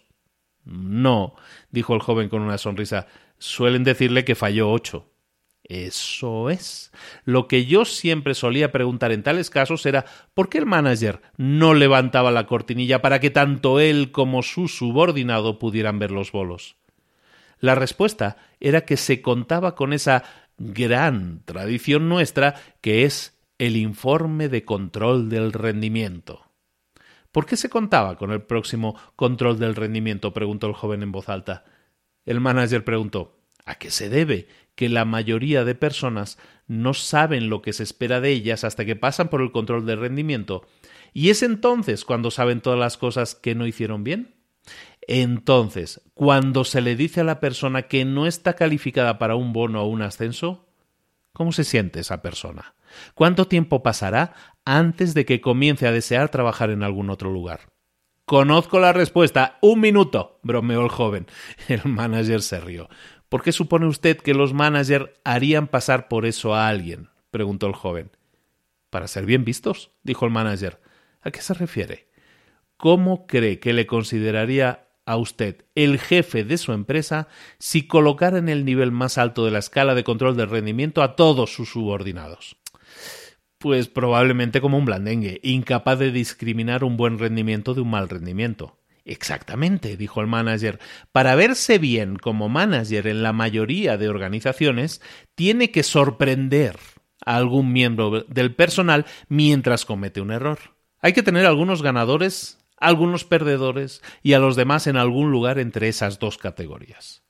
No, dijo el joven con una sonrisa. Suelen decirle que falló ocho. Eso es. Lo que yo siempre solía preguntar en tales casos era ¿por qué el manager no levantaba la cortinilla para que tanto él como su subordinado pudieran ver los bolos? La respuesta era que se contaba con esa gran tradición nuestra que es el informe de control del rendimiento. ¿Por qué se contaba con el próximo control del rendimiento? preguntó el joven en voz alta. El manager preguntó ¿A qué se debe que la mayoría de personas no saben lo que se espera de ellas hasta que pasan por el control del rendimiento? ¿Y es entonces cuando saben todas las cosas que no hicieron bien? Entonces, cuando se le dice a la persona que no está calificada para un bono o un ascenso, ¿cómo se siente esa persona? ¿Cuánto tiempo pasará antes de que comience a desear trabajar en algún otro lugar? Conozco la respuesta. Un minuto, bromeó el joven. El manager se rió. ¿Por qué supone usted que los managers harían pasar por eso a alguien? preguntó el joven. Para ser bien vistos, dijo el manager. ¿A qué se refiere? ¿Cómo cree que le consideraría a usted el jefe de su empresa si colocara en el nivel más alto de la escala de control del rendimiento a todos sus subordinados? Pues probablemente como un blandengue, incapaz de discriminar un buen rendimiento de un mal rendimiento. Exactamente, dijo el manager. Para verse bien como manager en la mayoría de organizaciones, tiene que sorprender a algún miembro del personal mientras comete un error. Hay que tener algunos ganadores algunos perdedores y a los demás en algún lugar entre esas dos categorías.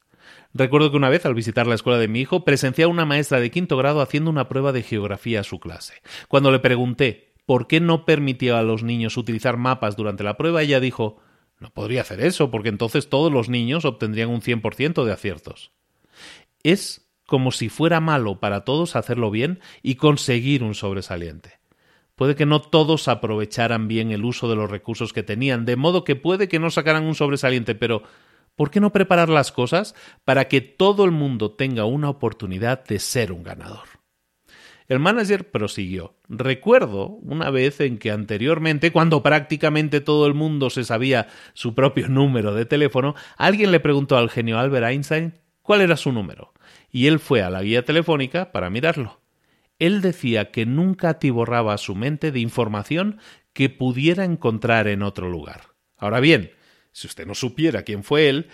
Recuerdo que una vez, al visitar la escuela de mi hijo, presencié a una maestra de quinto grado haciendo una prueba de geografía a su clase. Cuando le pregunté por qué no permitía a los niños utilizar mapas durante la prueba, ella dijo no podría hacer eso, porque entonces todos los niños obtendrían un 100% de aciertos. Es como si fuera malo para todos hacerlo bien y conseguir un sobresaliente. Puede que no todos aprovecharan bien el uso de los recursos que tenían, de modo que puede que no sacaran un sobresaliente, pero ¿por qué no preparar las cosas para que todo el mundo tenga una oportunidad de ser un ganador? El manager prosiguió. Recuerdo una vez en que anteriormente, cuando prácticamente todo el mundo se sabía su propio número de teléfono, alguien le preguntó al genio Albert Einstein cuál era su número, y él fue a la guía telefónica para mirarlo él decía que nunca atiborraba su mente de información que pudiera encontrar en otro lugar. Ahora bien, si usted no supiera quién fue él,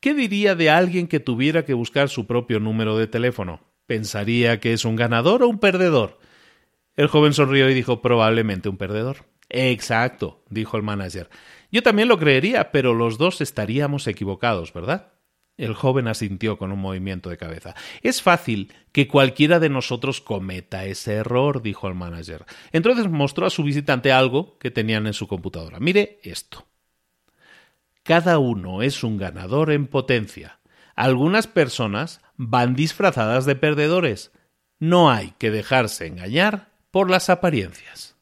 ¿qué diría de alguien que tuviera que buscar su propio número de teléfono? ¿Pensaría que es un ganador o un perdedor? El joven sonrió y dijo probablemente un perdedor. Exacto, dijo el manager. Yo también lo creería, pero los dos estaríamos equivocados, ¿verdad? El joven asintió con un movimiento de cabeza. Es fácil que cualquiera de nosotros cometa ese error, dijo el manager. Entonces mostró a su visitante algo que tenían en su computadora. Mire esto. Cada uno es un ganador en potencia. Algunas personas van disfrazadas de perdedores. No hay que dejarse engañar por las apariencias.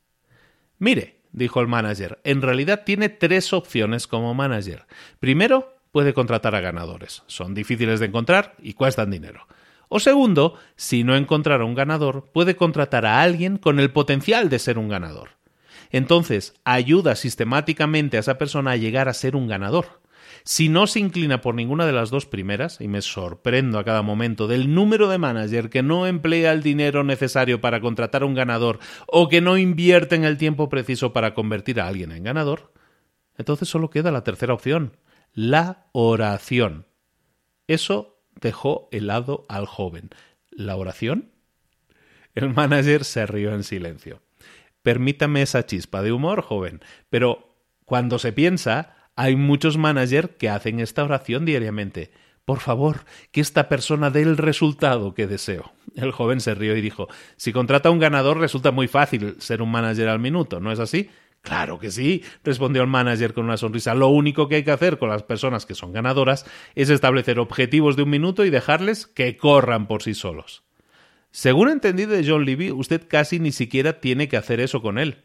Mire, dijo el manager, en realidad tiene tres opciones como manager. Primero, puede contratar a ganadores. Son difíciles de encontrar y cuestan dinero. O segundo, si no encontrara un ganador, puede contratar a alguien con el potencial de ser un ganador. Entonces, ayuda sistemáticamente a esa persona a llegar a ser un ganador. Si no se inclina por ninguna de las dos primeras, y me sorprendo a cada momento del número de manager que no emplea el dinero necesario para contratar a un ganador o que no invierte en el tiempo preciso para convertir a alguien en ganador, entonces solo queda la tercera opción, la oración. Eso dejó helado al joven. ¿La oración? El manager se rió en silencio. Permítame esa chispa de humor, joven, pero cuando se piensa, hay muchos managers que hacen esta oración diariamente. Por favor, que esta persona dé el resultado que deseo. El joven se rió y dijo Si contrata a un ganador resulta muy fácil ser un manager al minuto, ¿no es así? Claro que sí, respondió el manager con una sonrisa. Lo único que hay que hacer con las personas que son ganadoras es establecer objetivos de un minuto y dejarles que corran por sí solos. Según entendí de John Levy, usted casi ni siquiera tiene que hacer eso con él.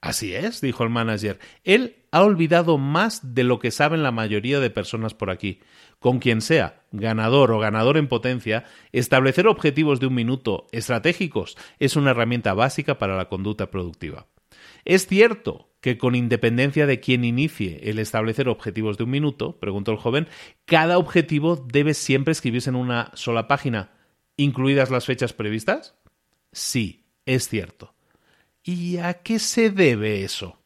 Así es, dijo el manager. Él ha olvidado más de lo que saben la mayoría de personas por aquí. Con quien sea, ganador o ganador en potencia, establecer objetivos de un minuto estratégicos es una herramienta básica para la conducta productiva. ¿Es cierto que con independencia de quién inicie el establecer objetivos de un minuto, preguntó el joven, cada objetivo debe siempre escribirse en una sola página, incluidas las fechas previstas? Sí, es cierto. ¿Y a qué se debe eso?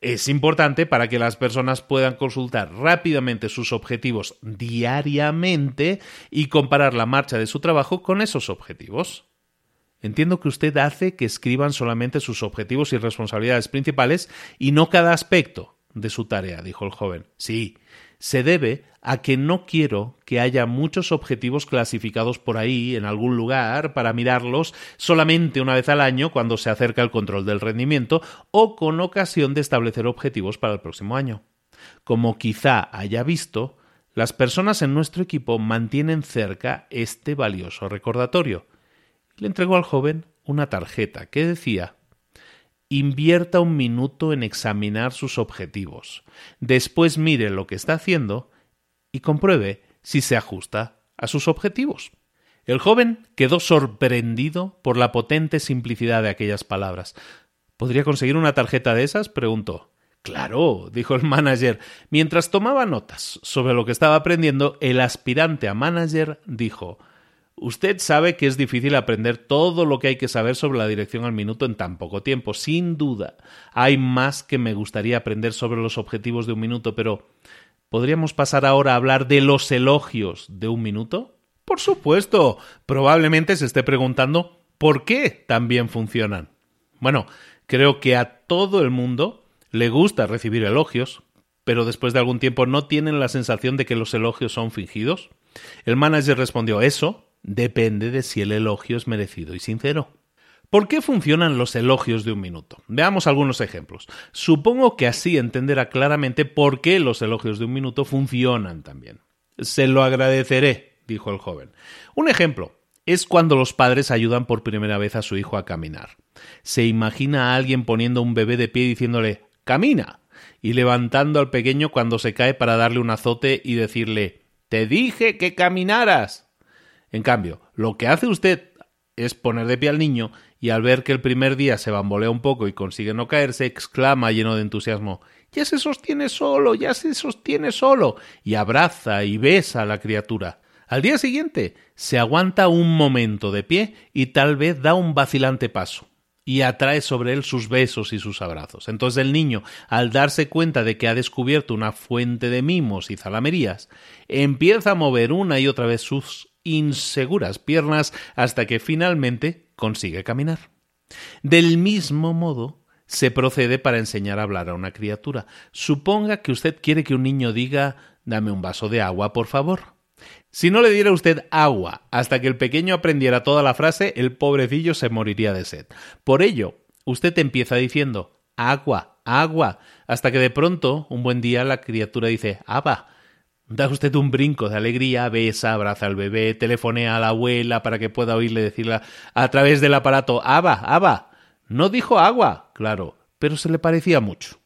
Es importante para que las personas puedan consultar rápidamente sus objetivos diariamente y comparar la marcha de su trabajo con esos objetivos. Entiendo que usted hace que escriban solamente sus objetivos y responsabilidades principales y no cada aspecto de su tarea, dijo el joven. Sí, se debe a que no quiero que haya muchos objetivos clasificados por ahí en algún lugar para mirarlos solamente una vez al año cuando se acerca el control del rendimiento o con ocasión de establecer objetivos para el próximo año. Como quizá haya visto, las personas en nuestro equipo mantienen cerca este valioso recordatorio. Le entregó al joven una tarjeta que decía invierta un minuto en examinar sus objetivos. Después mire lo que está haciendo y compruebe si se ajusta a sus objetivos. El joven quedó sorprendido por la potente simplicidad de aquellas palabras. ¿Podría conseguir una tarjeta de esas? preguntó. Claro, dijo el manager. Mientras tomaba notas sobre lo que estaba aprendiendo, el aspirante a manager dijo Usted sabe que es difícil aprender todo lo que hay que saber sobre la dirección al minuto en tan poco tiempo. Sin duda, hay más que me gustaría aprender sobre los objetivos de un minuto, pero ¿podríamos pasar ahora a hablar de los elogios de un minuto? Por supuesto. Probablemente se esté preguntando por qué también funcionan. Bueno, creo que a todo el mundo le gusta recibir elogios, pero después de algún tiempo no tienen la sensación de que los elogios son fingidos. El manager respondió eso depende de si el elogio es merecido y sincero. ¿Por qué funcionan los elogios de un minuto? Veamos algunos ejemplos. Supongo que así entenderá claramente por qué los elogios de un minuto funcionan también. Se lo agradeceré, dijo el joven. Un ejemplo es cuando los padres ayudan por primera vez a su hijo a caminar. Se imagina a alguien poniendo un bebé de pie diciéndole Camina y levantando al pequeño cuando se cae para darle un azote y decirle Te dije que caminaras. En cambio, lo que hace usted es poner de pie al niño y al ver que el primer día se bambolea un poco y consigue no caerse, exclama lleno de entusiasmo Ya se sostiene solo, ya se sostiene solo y abraza y besa a la criatura. Al día siguiente se aguanta un momento de pie y tal vez da un vacilante paso y atrae sobre él sus besos y sus abrazos. Entonces el niño, al darse cuenta de que ha descubierto una fuente de mimos y zalamerías, empieza a mover una y otra vez sus inseguras piernas hasta que finalmente consigue caminar. Del mismo modo, se procede para enseñar a hablar a una criatura. Suponga que usted quiere que un niño diga dame un vaso de agua, por favor. Si no le diera usted agua hasta que el pequeño aprendiera toda la frase, el pobrecillo se moriría de sed. Por ello, usted empieza diciendo agua, agua, hasta que de pronto, un buen día, la criatura dice aba, Da usted un brinco de alegría, besa, abraza al bebé, telefonea a la abuela para que pueda oírle decirla a través del aparato Aba, Aba. No dijo agua, claro, pero se le parecía mucho.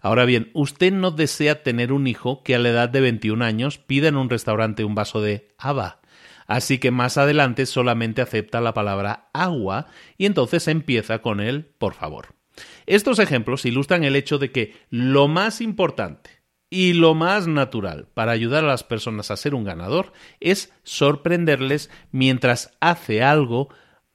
Ahora bien, usted no desea tener un hijo que a la edad de 21 años pida en un restaurante un vaso de Aba. Así que más adelante solamente acepta la palabra agua y entonces empieza con el por favor. Estos ejemplos ilustran el hecho de que lo más importante y lo más natural para ayudar a las personas a ser un ganador es sorprenderles mientras hace algo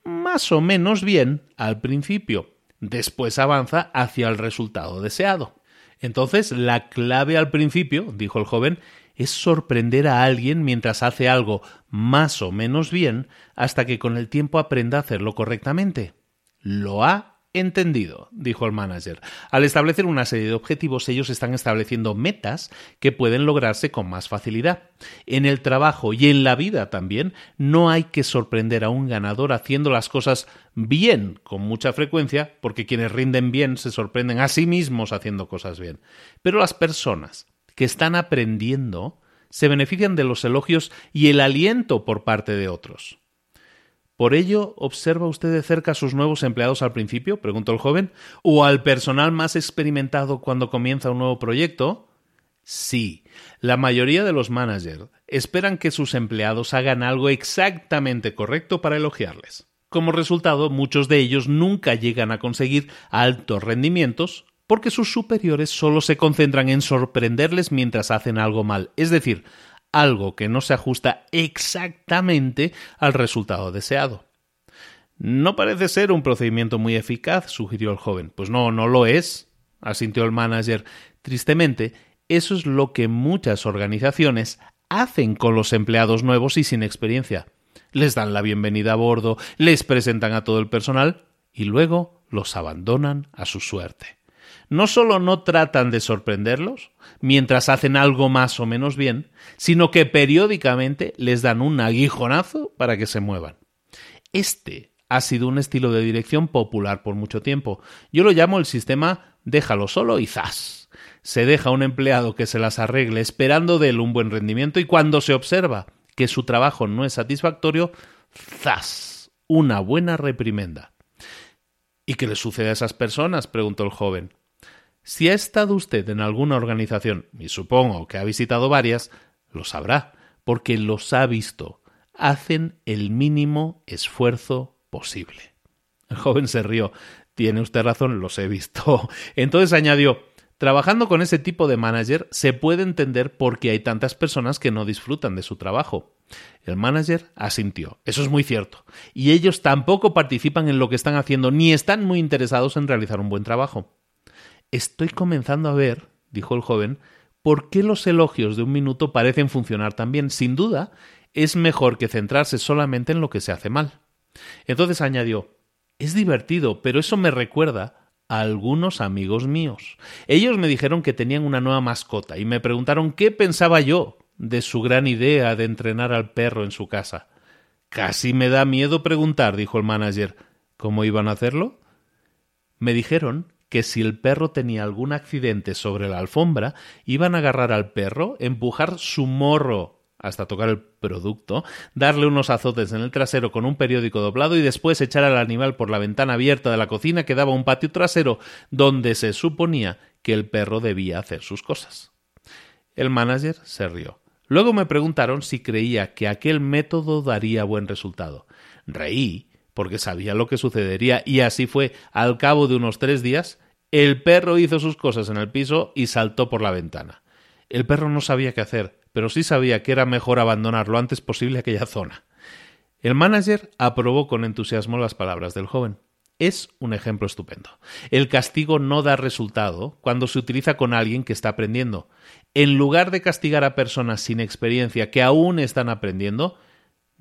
más o menos bien al principio. Después avanza hacia el resultado deseado. Entonces, la clave al principio, dijo el joven, es sorprender a alguien mientras hace algo más o menos bien hasta que con el tiempo aprenda a hacerlo correctamente. Lo ha Entendido, dijo el manager. Al establecer una serie de objetivos, ellos están estableciendo metas que pueden lograrse con más facilidad. En el trabajo y en la vida también, no hay que sorprender a un ganador haciendo las cosas bien con mucha frecuencia, porque quienes rinden bien se sorprenden a sí mismos haciendo cosas bien. Pero las personas que están aprendiendo se benefician de los elogios y el aliento por parte de otros. ¿Por ello observa usted de cerca a sus nuevos empleados al principio? preguntó el joven. ¿O al personal más experimentado cuando comienza un nuevo proyecto? Sí, la mayoría de los managers esperan que sus empleados hagan algo exactamente correcto para elogiarles. Como resultado, muchos de ellos nunca llegan a conseguir altos rendimientos porque sus superiores solo se concentran en sorprenderles mientras hacen algo mal, es decir, algo que no se ajusta exactamente al resultado deseado. No parece ser un procedimiento muy eficaz, sugirió el joven. Pues no, no lo es. asintió el manager. Tristemente, eso es lo que muchas organizaciones hacen con los empleados nuevos y sin experiencia. Les dan la bienvenida a bordo, les presentan a todo el personal y luego los abandonan a su suerte. No solo no tratan de sorprenderlos mientras hacen algo más o menos bien, sino que periódicamente les dan un aguijonazo para que se muevan. Este ha sido un estilo de dirección popular por mucho tiempo. Yo lo llamo el sistema déjalo solo y zas. Se deja a un empleado que se las arregle esperando de él un buen rendimiento y cuando se observa que su trabajo no es satisfactorio, zas, una buena reprimenda. ¿Y qué le sucede a esas personas? preguntó el joven. Si ha estado usted en alguna organización, y supongo que ha visitado varias, lo sabrá, porque los ha visto. Hacen el mínimo esfuerzo posible. El joven se rió. Tiene usted razón, los he visto. Entonces añadió Trabajando con ese tipo de manager se puede entender por qué hay tantas personas que no disfrutan de su trabajo. El manager asintió. Eso es muy cierto. Y ellos tampoco participan en lo que están haciendo ni están muy interesados en realizar un buen trabajo. Estoy comenzando a ver, dijo el joven, por qué los elogios de un minuto parecen funcionar tan bien. Sin duda, es mejor que centrarse solamente en lo que se hace mal. Entonces añadió Es divertido, pero eso me recuerda a algunos amigos míos. Ellos me dijeron que tenían una nueva mascota y me preguntaron qué pensaba yo de su gran idea de entrenar al perro en su casa. Casi me da miedo preguntar, dijo el manager. ¿Cómo iban a hacerlo? Me dijeron que si el perro tenía algún accidente sobre la alfombra, iban a agarrar al perro, empujar su morro hasta tocar el producto, darle unos azotes en el trasero con un periódico doblado y después echar al animal por la ventana abierta de la cocina que daba un patio trasero donde se suponía que el perro debía hacer sus cosas. El manager se rió. Luego me preguntaron si creía que aquel método daría buen resultado. Reí, porque sabía lo que sucedería, y así fue. Al cabo de unos tres días, el perro hizo sus cosas en el piso y saltó por la ventana. El perro no sabía qué hacer, pero sí sabía que era mejor abandonar lo antes posible aquella zona. El manager aprobó con entusiasmo las palabras del joven. Es un ejemplo estupendo. El castigo no da resultado cuando se utiliza con alguien que está aprendiendo. En lugar de castigar a personas sin experiencia que aún están aprendiendo,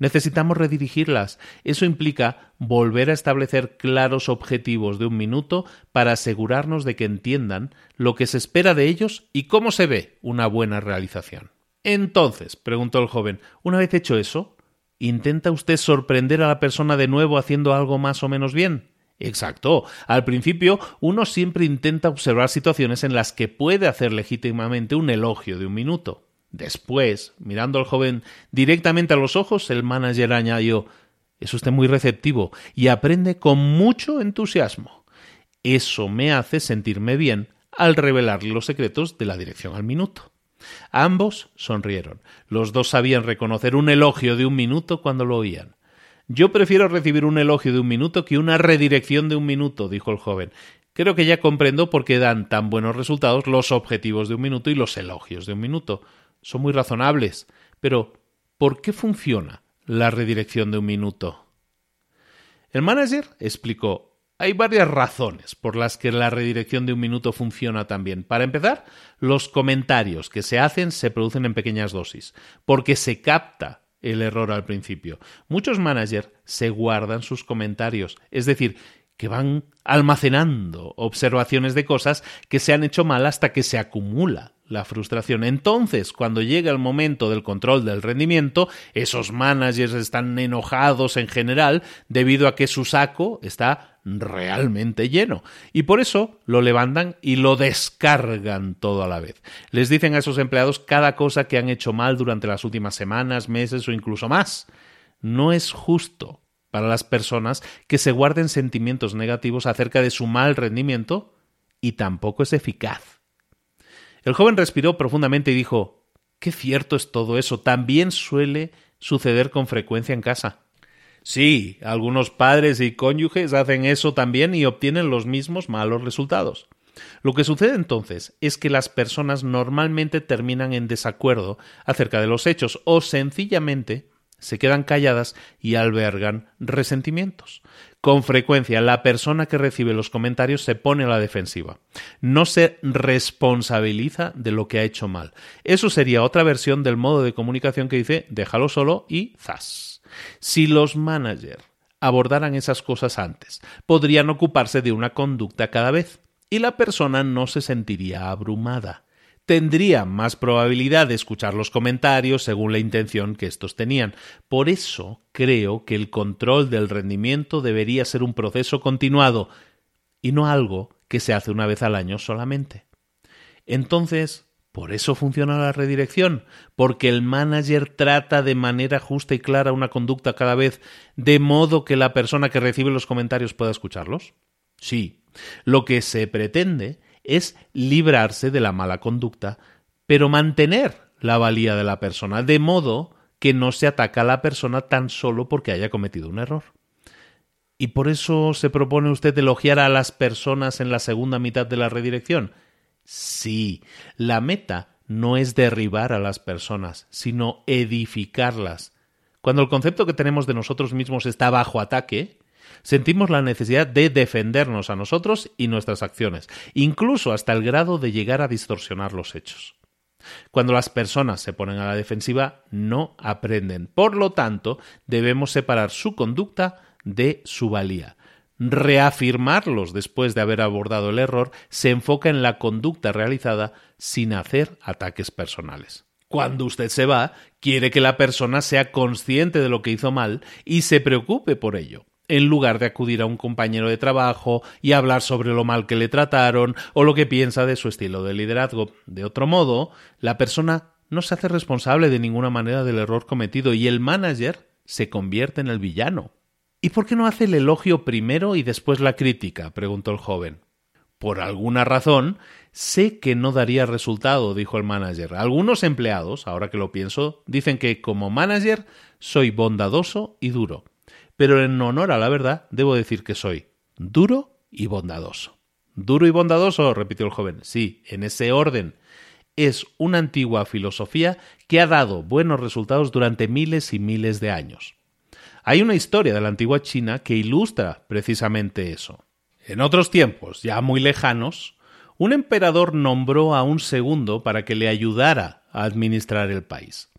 necesitamos redirigirlas. Eso implica volver a establecer claros objetivos de un minuto para asegurarnos de que entiendan lo que se espera de ellos y cómo se ve una buena realización. Entonces, preguntó el joven, una vez hecho eso, ¿intenta usted sorprender a la persona de nuevo haciendo algo más o menos bien? Exacto. Al principio, uno siempre intenta observar situaciones en las que puede hacer legítimamente un elogio de un minuto. Después, mirando al joven directamente a los ojos, el manager añadió Es usted muy receptivo y aprende con mucho entusiasmo. Eso me hace sentirme bien al revelarle los secretos de la dirección al minuto. Ambos sonrieron. Los dos sabían reconocer un elogio de un minuto cuando lo oían. Yo prefiero recibir un elogio de un minuto que una redirección de un minuto, dijo el joven. Creo que ya comprendo por qué dan tan buenos resultados los objetivos de un minuto y los elogios de un minuto. Son muy razonables. Pero, ¿por qué funciona la redirección de un minuto? El manager explicó hay varias razones por las que la redirección de un minuto funciona tan bien. Para empezar, los comentarios que se hacen se producen en pequeñas dosis, porque se capta el error al principio. Muchos managers se guardan sus comentarios, es decir, que van almacenando observaciones de cosas que se han hecho mal hasta que se acumula la frustración. Entonces, cuando llega el momento del control del rendimiento, esos managers están enojados en general debido a que su saco está realmente lleno. Y por eso lo levantan y lo descargan todo a la vez. Les dicen a esos empleados cada cosa que han hecho mal durante las últimas semanas, meses o incluso más. No es justo para las personas que se guarden sentimientos negativos acerca de su mal rendimiento y tampoco es eficaz. El joven respiró profundamente y dijo Qué cierto es todo eso. También suele suceder con frecuencia en casa. Sí, algunos padres y cónyuges hacen eso también y obtienen los mismos malos resultados. Lo que sucede entonces es que las personas normalmente terminan en desacuerdo acerca de los hechos o sencillamente se quedan calladas y albergan resentimientos. Con frecuencia, la persona que recibe los comentarios se pone a la defensiva. No se responsabiliza de lo que ha hecho mal. Eso sería otra versión del modo de comunicación que dice déjalo solo y zas. Si los managers abordaran esas cosas antes, podrían ocuparse de una conducta cada vez y la persona no se sentiría abrumada tendría más probabilidad de escuchar los comentarios según la intención que estos tenían. Por eso creo que el control del rendimiento debería ser un proceso continuado y no algo que se hace una vez al año solamente. Entonces, por eso funciona la redirección, porque el manager trata de manera justa y clara una conducta cada vez, de modo que la persona que recibe los comentarios pueda escucharlos. Sí, lo que se pretende es librarse de la mala conducta, pero mantener la valía de la persona, de modo que no se ataca a la persona tan solo porque haya cometido un error. ¿Y por eso se propone usted elogiar a las personas en la segunda mitad de la redirección? Sí, la meta no es derribar a las personas, sino edificarlas. Cuando el concepto que tenemos de nosotros mismos está bajo ataque, sentimos la necesidad de defendernos a nosotros y nuestras acciones, incluso hasta el grado de llegar a distorsionar los hechos. Cuando las personas se ponen a la defensiva, no aprenden. Por lo tanto, debemos separar su conducta de su valía. Reafirmarlos después de haber abordado el error se enfoca en la conducta realizada sin hacer ataques personales. Cuando usted se va, quiere que la persona sea consciente de lo que hizo mal y se preocupe por ello en lugar de acudir a un compañero de trabajo y hablar sobre lo mal que le trataron o lo que piensa de su estilo de liderazgo. De otro modo, la persona no se hace responsable de ninguna manera del error cometido y el manager se convierte en el villano. ¿Y por qué no hace el elogio primero y después la crítica? preguntó el joven. Por alguna razón, sé que no daría resultado, dijo el manager. Algunos empleados, ahora que lo pienso, dicen que como manager soy bondadoso y duro pero en honor a la verdad debo decir que soy duro y bondadoso. Duro y bondadoso, repitió el joven. Sí, en ese orden. Es una antigua filosofía que ha dado buenos resultados durante miles y miles de años. Hay una historia de la antigua China que ilustra precisamente eso. En otros tiempos, ya muy lejanos, un emperador nombró a un segundo para que le ayudara a administrar el país.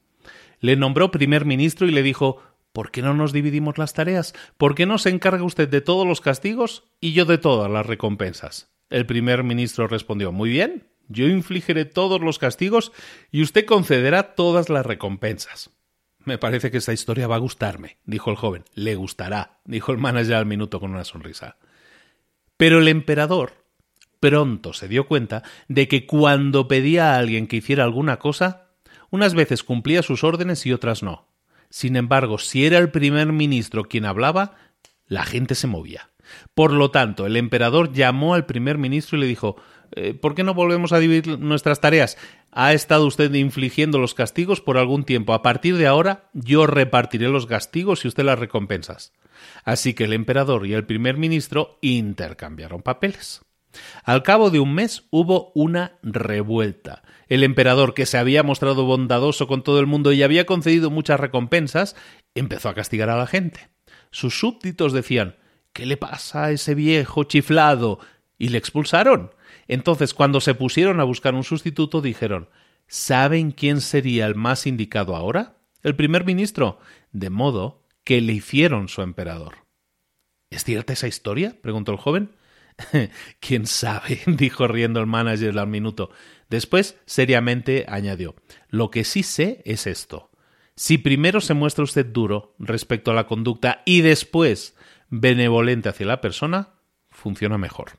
Le nombró primer ministro y le dijo ¿Por qué no nos dividimos las tareas? ¿Por qué no se encarga usted de todos los castigos y yo de todas las recompensas? El primer ministro respondió Muy bien, yo infligiré todos los castigos y usted concederá todas las recompensas. Me parece que esta historia va a gustarme, dijo el joven. Le gustará, dijo el manager al minuto con una sonrisa. Pero el emperador pronto se dio cuenta de que cuando pedía a alguien que hiciera alguna cosa, unas veces cumplía sus órdenes y otras no. Sin embargo, si era el primer ministro quien hablaba, la gente se movía. Por lo tanto, el emperador llamó al primer ministro y le dijo eh, ¿Por qué no volvemos a dividir nuestras tareas? Ha estado usted infligiendo los castigos por algún tiempo. A partir de ahora, yo repartiré los castigos y usted las recompensas. Así que el emperador y el primer ministro intercambiaron papeles. Al cabo de un mes hubo una revuelta. El emperador, que se había mostrado bondadoso con todo el mundo y había concedido muchas recompensas, empezó a castigar a la gente. Sus súbditos decían ¿Qué le pasa a ese viejo chiflado? y le expulsaron. Entonces, cuando se pusieron a buscar un sustituto, dijeron ¿Saben quién sería el más indicado ahora? El primer ministro. De modo que le hicieron su emperador. ¿Es cierta esa historia? preguntó el joven. ¿Quién sabe? dijo riendo el manager al minuto. Después, seriamente, añadió Lo que sí sé es esto. Si primero se muestra usted duro respecto a la conducta y después benevolente hacia la persona, funciona mejor.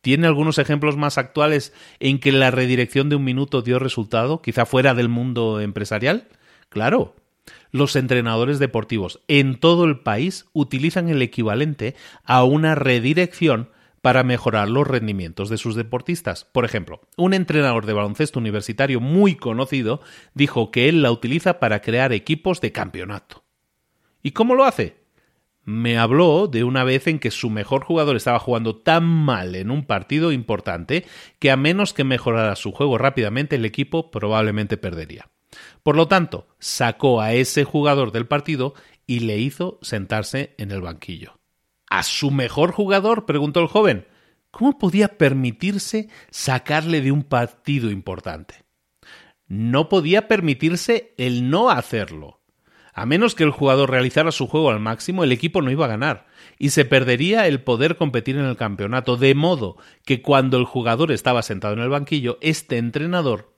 ¿Tiene algunos ejemplos más actuales en que la redirección de un minuto dio resultado, quizá fuera del mundo empresarial? Claro. Los entrenadores deportivos en todo el país utilizan el equivalente a una redirección para mejorar los rendimientos de sus deportistas. Por ejemplo, un entrenador de baloncesto universitario muy conocido dijo que él la utiliza para crear equipos de campeonato. ¿Y cómo lo hace? Me habló de una vez en que su mejor jugador estaba jugando tan mal en un partido importante que a menos que mejorara su juego rápidamente el equipo probablemente perdería. Por lo tanto, sacó a ese jugador del partido y le hizo sentarse en el banquillo. ¿A su mejor jugador? preguntó el joven. ¿Cómo podía permitirse sacarle de un partido importante? No podía permitirse el no hacerlo. A menos que el jugador realizara su juego al máximo, el equipo no iba a ganar y se perdería el poder competir en el campeonato, de modo que cuando el jugador estaba sentado en el banquillo, este entrenador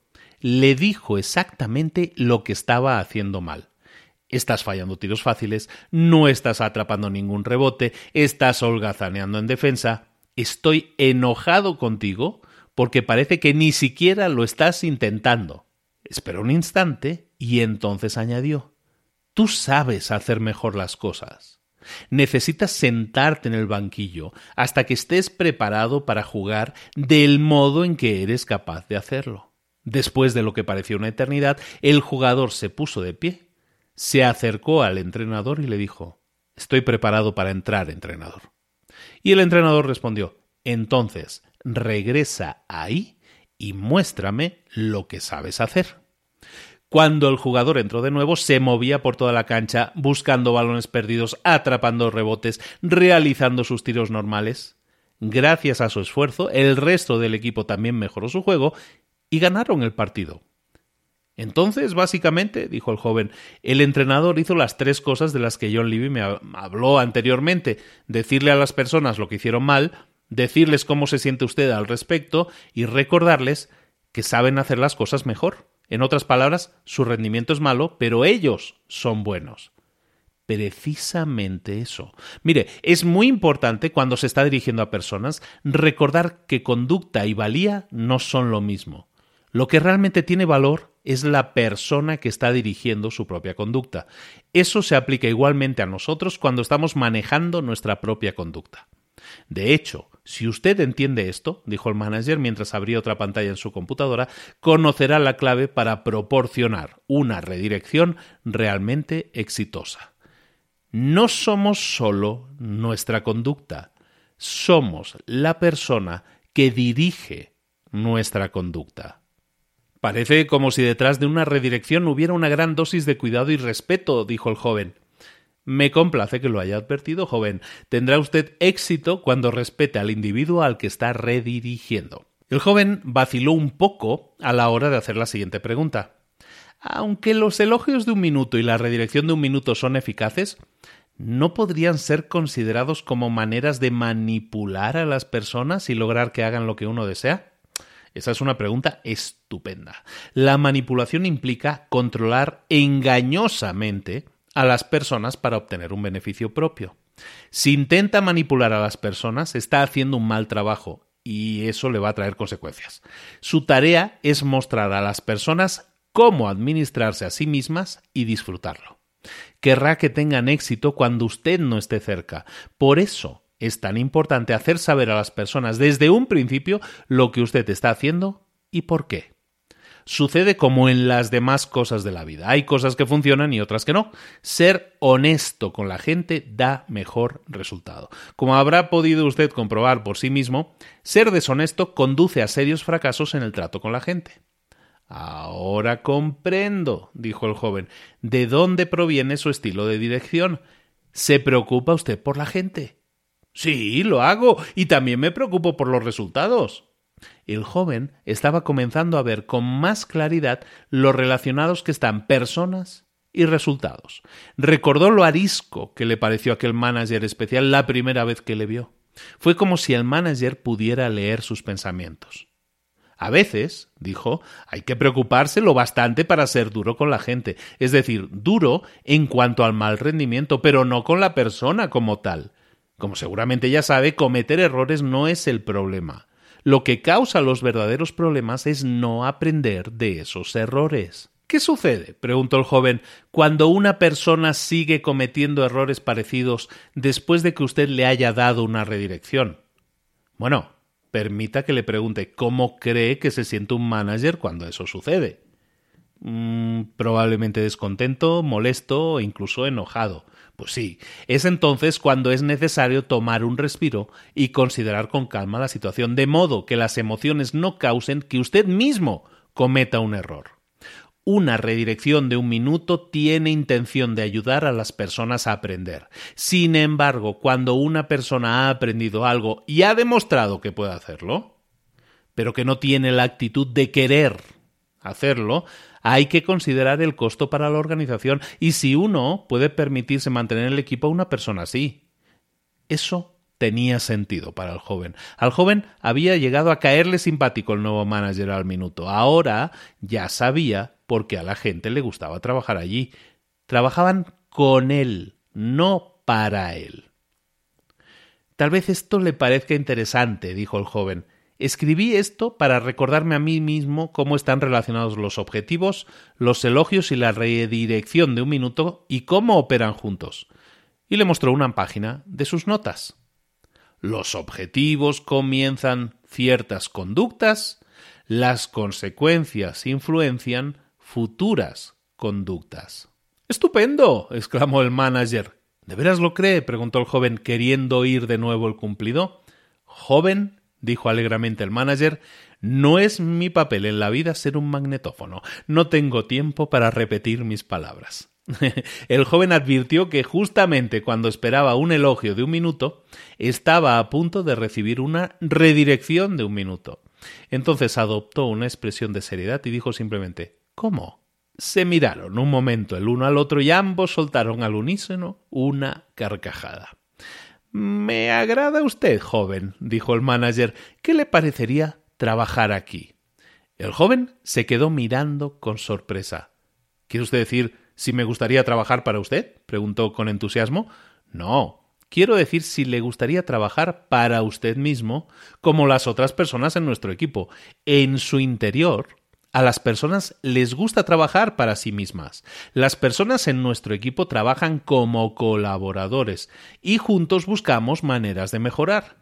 le dijo exactamente lo que estaba haciendo mal. Estás fallando tiros fáciles, no estás atrapando ningún rebote, estás holgazaneando en defensa. Estoy enojado contigo porque parece que ni siquiera lo estás intentando. Esperó un instante y entonces añadió Tú sabes hacer mejor las cosas. Necesitas sentarte en el banquillo hasta que estés preparado para jugar del modo en que eres capaz de hacerlo. Después de lo que pareció una eternidad, el jugador se puso de pie, se acercó al entrenador y le dijo Estoy preparado para entrar, entrenador. Y el entrenador respondió Entonces, regresa ahí y muéstrame lo que sabes hacer. Cuando el jugador entró de nuevo, se movía por toda la cancha, buscando balones perdidos, atrapando rebotes, realizando sus tiros normales. Gracias a su esfuerzo, el resto del equipo también mejoró su juego y ganaron el partido. Entonces, básicamente, dijo el joven, el entrenador hizo las tres cosas de las que John Levy me habló anteriormente decirle a las personas lo que hicieron mal, decirles cómo se siente usted al respecto y recordarles que saben hacer las cosas mejor. En otras palabras, su rendimiento es malo, pero ellos son buenos. Precisamente eso. Mire, es muy importante cuando se está dirigiendo a personas recordar que conducta y valía no son lo mismo. Lo que realmente tiene valor es la persona que está dirigiendo su propia conducta. Eso se aplica igualmente a nosotros cuando estamos manejando nuestra propia conducta. De hecho, si usted entiende esto, dijo el manager mientras abría otra pantalla en su computadora, conocerá la clave para proporcionar una redirección realmente exitosa. No somos solo nuestra conducta, somos la persona que dirige nuestra conducta. Parece como si detrás de una redirección hubiera una gran dosis de cuidado y respeto, dijo el joven. Me complace que lo haya advertido, joven. Tendrá usted éxito cuando respete al individuo al que está redirigiendo. El joven vaciló un poco a la hora de hacer la siguiente pregunta. Aunque los elogios de un minuto y la redirección de un minuto son eficaces, ¿no podrían ser considerados como maneras de manipular a las personas y lograr que hagan lo que uno desea? Esa es una pregunta estupenda. La manipulación implica controlar engañosamente a las personas para obtener un beneficio propio. Si intenta manipular a las personas, está haciendo un mal trabajo y eso le va a traer consecuencias. Su tarea es mostrar a las personas cómo administrarse a sí mismas y disfrutarlo. Querrá que tengan éxito cuando usted no esté cerca. Por eso es tan importante hacer saber a las personas desde un principio lo que usted está haciendo y por qué sucede como en las demás cosas de la vida. Hay cosas que funcionan y otras que no. Ser honesto con la gente da mejor resultado. Como habrá podido usted comprobar por sí mismo, ser deshonesto conduce a serios fracasos en el trato con la gente. Ahora comprendo, dijo el joven, de dónde proviene su estilo de dirección. ¿Se preocupa usted por la gente? Sí, lo hago, y también me preocupo por los resultados el joven estaba comenzando a ver con más claridad los relacionados que están personas y resultados. Recordó lo arisco que le pareció aquel manager especial la primera vez que le vio. Fue como si el manager pudiera leer sus pensamientos. A veces, dijo, hay que preocuparse lo bastante para ser duro con la gente, es decir, duro en cuanto al mal rendimiento, pero no con la persona como tal. Como seguramente ya sabe, cometer errores no es el problema. Lo que causa los verdaderos problemas es no aprender de esos errores. ¿Qué sucede? preguntó el joven, cuando una persona sigue cometiendo errores parecidos después de que usted le haya dado una redirección. Bueno, permita que le pregunte cómo cree que se siente un manager cuando eso sucede. Mm, probablemente descontento, molesto o incluso enojado. Pues sí, es entonces cuando es necesario tomar un respiro y considerar con calma la situación, de modo que las emociones no causen que usted mismo cometa un error. Una redirección de un minuto tiene intención de ayudar a las personas a aprender. Sin embargo, cuando una persona ha aprendido algo y ha demostrado que puede hacerlo, pero que no tiene la actitud de querer hacerlo, hay que considerar el costo para la organización y si uno puede permitirse mantener el equipo a una persona así. Eso tenía sentido para el joven. Al joven había llegado a caerle simpático el nuevo manager al minuto. Ahora ya sabía por qué a la gente le gustaba trabajar allí. Trabajaban con él, no para él. Tal vez esto le parezca interesante, dijo el joven. Escribí esto para recordarme a mí mismo cómo están relacionados los objetivos, los elogios y la redirección de un minuto y cómo operan juntos. Y le mostró una página de sus notas. Los objetivos comienzan ciertas conductas, las consecuencias influencian futuras conductas. Estupendo. exclamó el manager. ¿De veras lo cree? preguntó el joven, queriendo oír de nuevo el cumplido. Joven, dijo alegremente el manager, no es mi papel en la vida ser un magnetófono. No tengo tiempo para repetir mis palabras. el joven advirtió que justamente cuando esperaba un elogio de un minuto, estaba a punto de recibir una redirección de un minuto. Entonces adoptó una expresión de seriedad y dijo simplemente ¿Cómo? Se miraron un momento el uno al otro y ambos soltaron al unísono una carcajada. Me agrada usted, joven, dijo el manager. ¿Qué le parecería trabajar aquí? El joven se quedó mirando con sorpresa. ¿Quiere usted decir si me gustaría trabajar para usted? preguntó con entusiasmo. No, quiero decir si le gustaría trabajar para usted mismo, como las otras personas en nuestro equipo. En su interior a las personas les gusta trabajar para sí mismas. Las personas en nuestro equipo trabajan como colaboradores y juntos buscamos maneras de mejorar.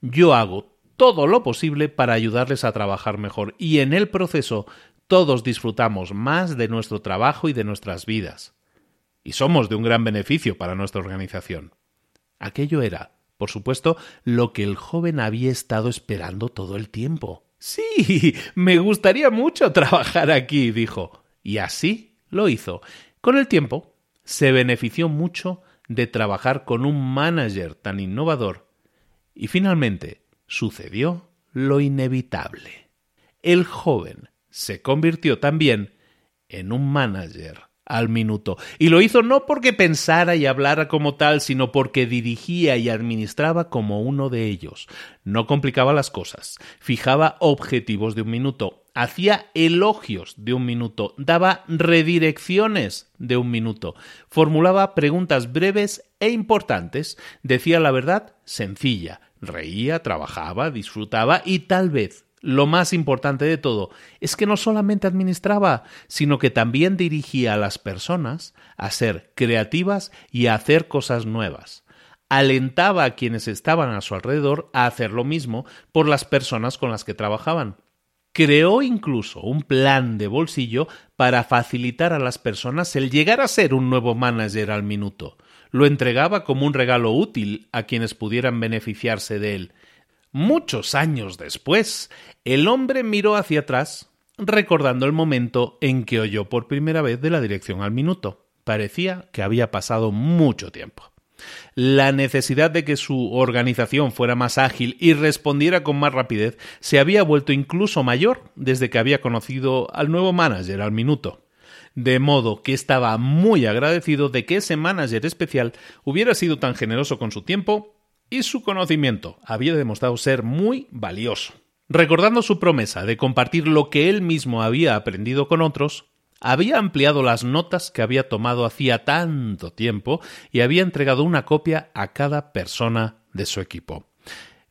Yo hago todo lo posible para ayudarles a trabajar mejor y en el proceso todos disfrutamos más de nuestro trabajo y de nuestras vidas. Y somos de un gran beneficio para nuestra organización. Aquello era, por supuesto, lo que el joven había estado esperando todo el tiempo. Sí, me gustaría mucho trabajar aquí, dijo. Y así lo hizo. Con el tiempo, se benefició mucho de trabajar con un manager tan innovador. Y finalmente, sucedió lo inevitable. El joven se convirtió también en un manager al minuto. Y lo hizo no porque pensara y hablara como tal, sino porque dirigía y administraba como uno de ellos. No complicaba las cosas, fijaba objetivos de un minuto, hacía elogios de un minuto, daba redirecciones de un minuto, formulaba preguntas breves e importantes, decía la verdad sencilla, reía, trabajaba, disfrutaba y tal vez lo más importante de todo es que no solamente administraba, sino que también dirigía a las personas a ser creativas y a hacer cosas nuevas. Alentaba a quienes estaban a su alrededor a hacer lo mismo por las personas con las que trabajaban. Creó incluso un plan de bolsillo para facilitar a las personas el llegar a ser un nuevo manager al minuto. Lo entregaba como un regalo útil a quienes pudieran beneficiarse de él Muchos años después, el hombre miró hacia atrás, recordando el momento en que oyó por primera vez de la dirección al minuto. Parecía que había pasado mucho tiempo. La necesidad de que su organización fuera más ágil y respondiera con más rapidez se había vuelto incluso mayor desde que había conocido al nuevo manager al minuto. De modo que estaba muy agradecido de que ese manager especial hubiera sido tan generoso con su tiempo y su conocimiento había demostrado ser muy valioso. Recordando su promesa de compartir lo que él mismo había aprendido con otros, había ampliado las notas que había tomado hacía tanto tiempo y había entregado una copia a cada persona de su equipo.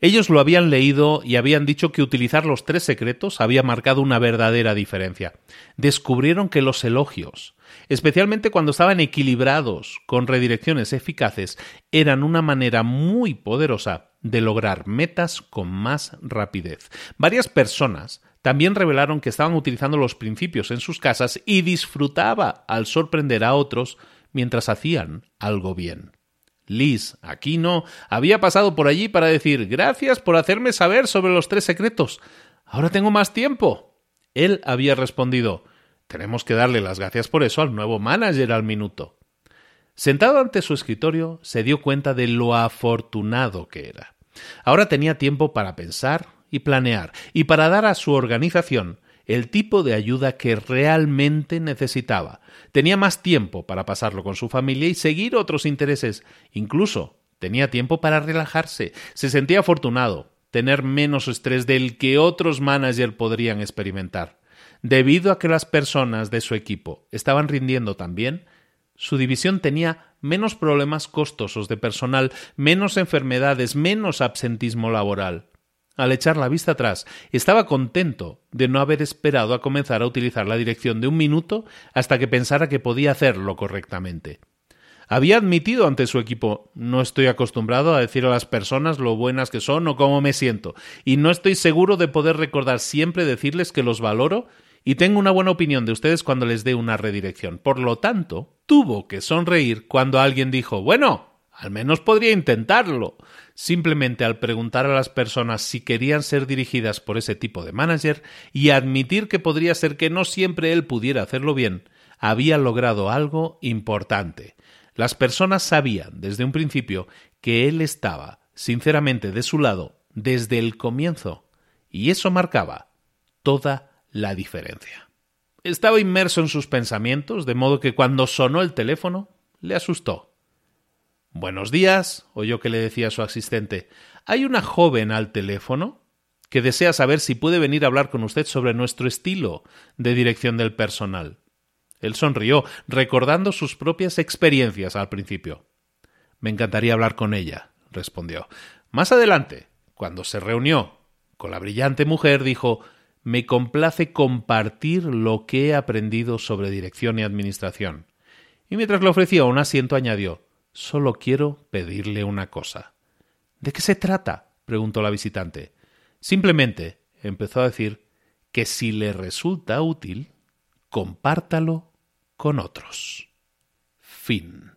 Ellos lo habían leído y habían dicho que utilizar los tres secretos había marcado una verdadera diferencia. Descubrieron que los elogios, especialmente cuando estaban equilibrados con redirecciones eficaces, eran una manera muy poderosa de lograr metas con más rapidez. Varias personas también revelaron que estaban utilizando los principios en sus casas y disfrutaba al sorprender a otros mientras hacían algo bien. Liz Aquino había pasado por allí para decir gracias por hacerme saber sobre los tres secretos. Ahora tengo más tiempo. Él había respondido tenemos que darle las gracias por eso al nuevo manager al minuto. Sentado ante su escritorio, se dio cuenta de lo afortunado que era. Ahora tenía tiempo para pensar y planear, y para dar a su organización el tipo de ayuda que realmente necesitaba. Tenía más tiempo para pasarlo con su familia y seguir otros intereses. Incluso tenía tiempo para relajarse. Se sentía afortunado, tener menos estrés del que otros managers podrían experimentar. Debido a que las personas de su equipo estaban rindiendo también, su división tenía menos problemas costosos de personal, menos enfermedades, menos absentismo laboral. Al echar la vista atrás, estaba contento de no haber esperado a comenzar a utilizar la dirección de un minuto hasta que pensara que podía hacerlo correctamente. Había admitido ante su equipo no estoy acostumbrado a decir a las personas lo buenas que son o cómo me siento, y no estoy seguro de poder recordar siempre decirles que los valoro y tengo una buena opinión de ustedes cuando les dé una redirección. Por lo tanto, tuvo que sonreír cuando alguien dijo Bueno, al menos podría intentarlo. Simplemente al preguntar a las personas si querían ser dirigidas por ese tipo de manager y admitir que podría ser que no siempre él pudiera hacerlo bien, había logrado algo importante. Las personas sabían desde un principio que él estaba sinceramente de su lado desde el comienzo, y eso marcaba toda la diferencia. Estaba inmerso en sus pensamientos, de modo que cuando sonó el teléfono, le asustó. Buenos días, oyó que le decía a su asistente. Hay una joven al teléfono que desea saber si puede venir a hablar con usted sobre nuestro estilo de dirección del personal. Él sonrió, recordando sus propias experiencias al principio. Me encantaría hablar con ella, respondió. Más adelante, cuando se reunió con la brillante mujer, dijo me complace compartir lo que he aprendido sobre dirección y administración. Y mientras le ofrecía un asiento añadió Solo quiero pedirle una cosa. ¿De qué se trata? preguntó la visitante. Simplemente empezó a decir que si le resulta útil, compártalo con otros. Fin.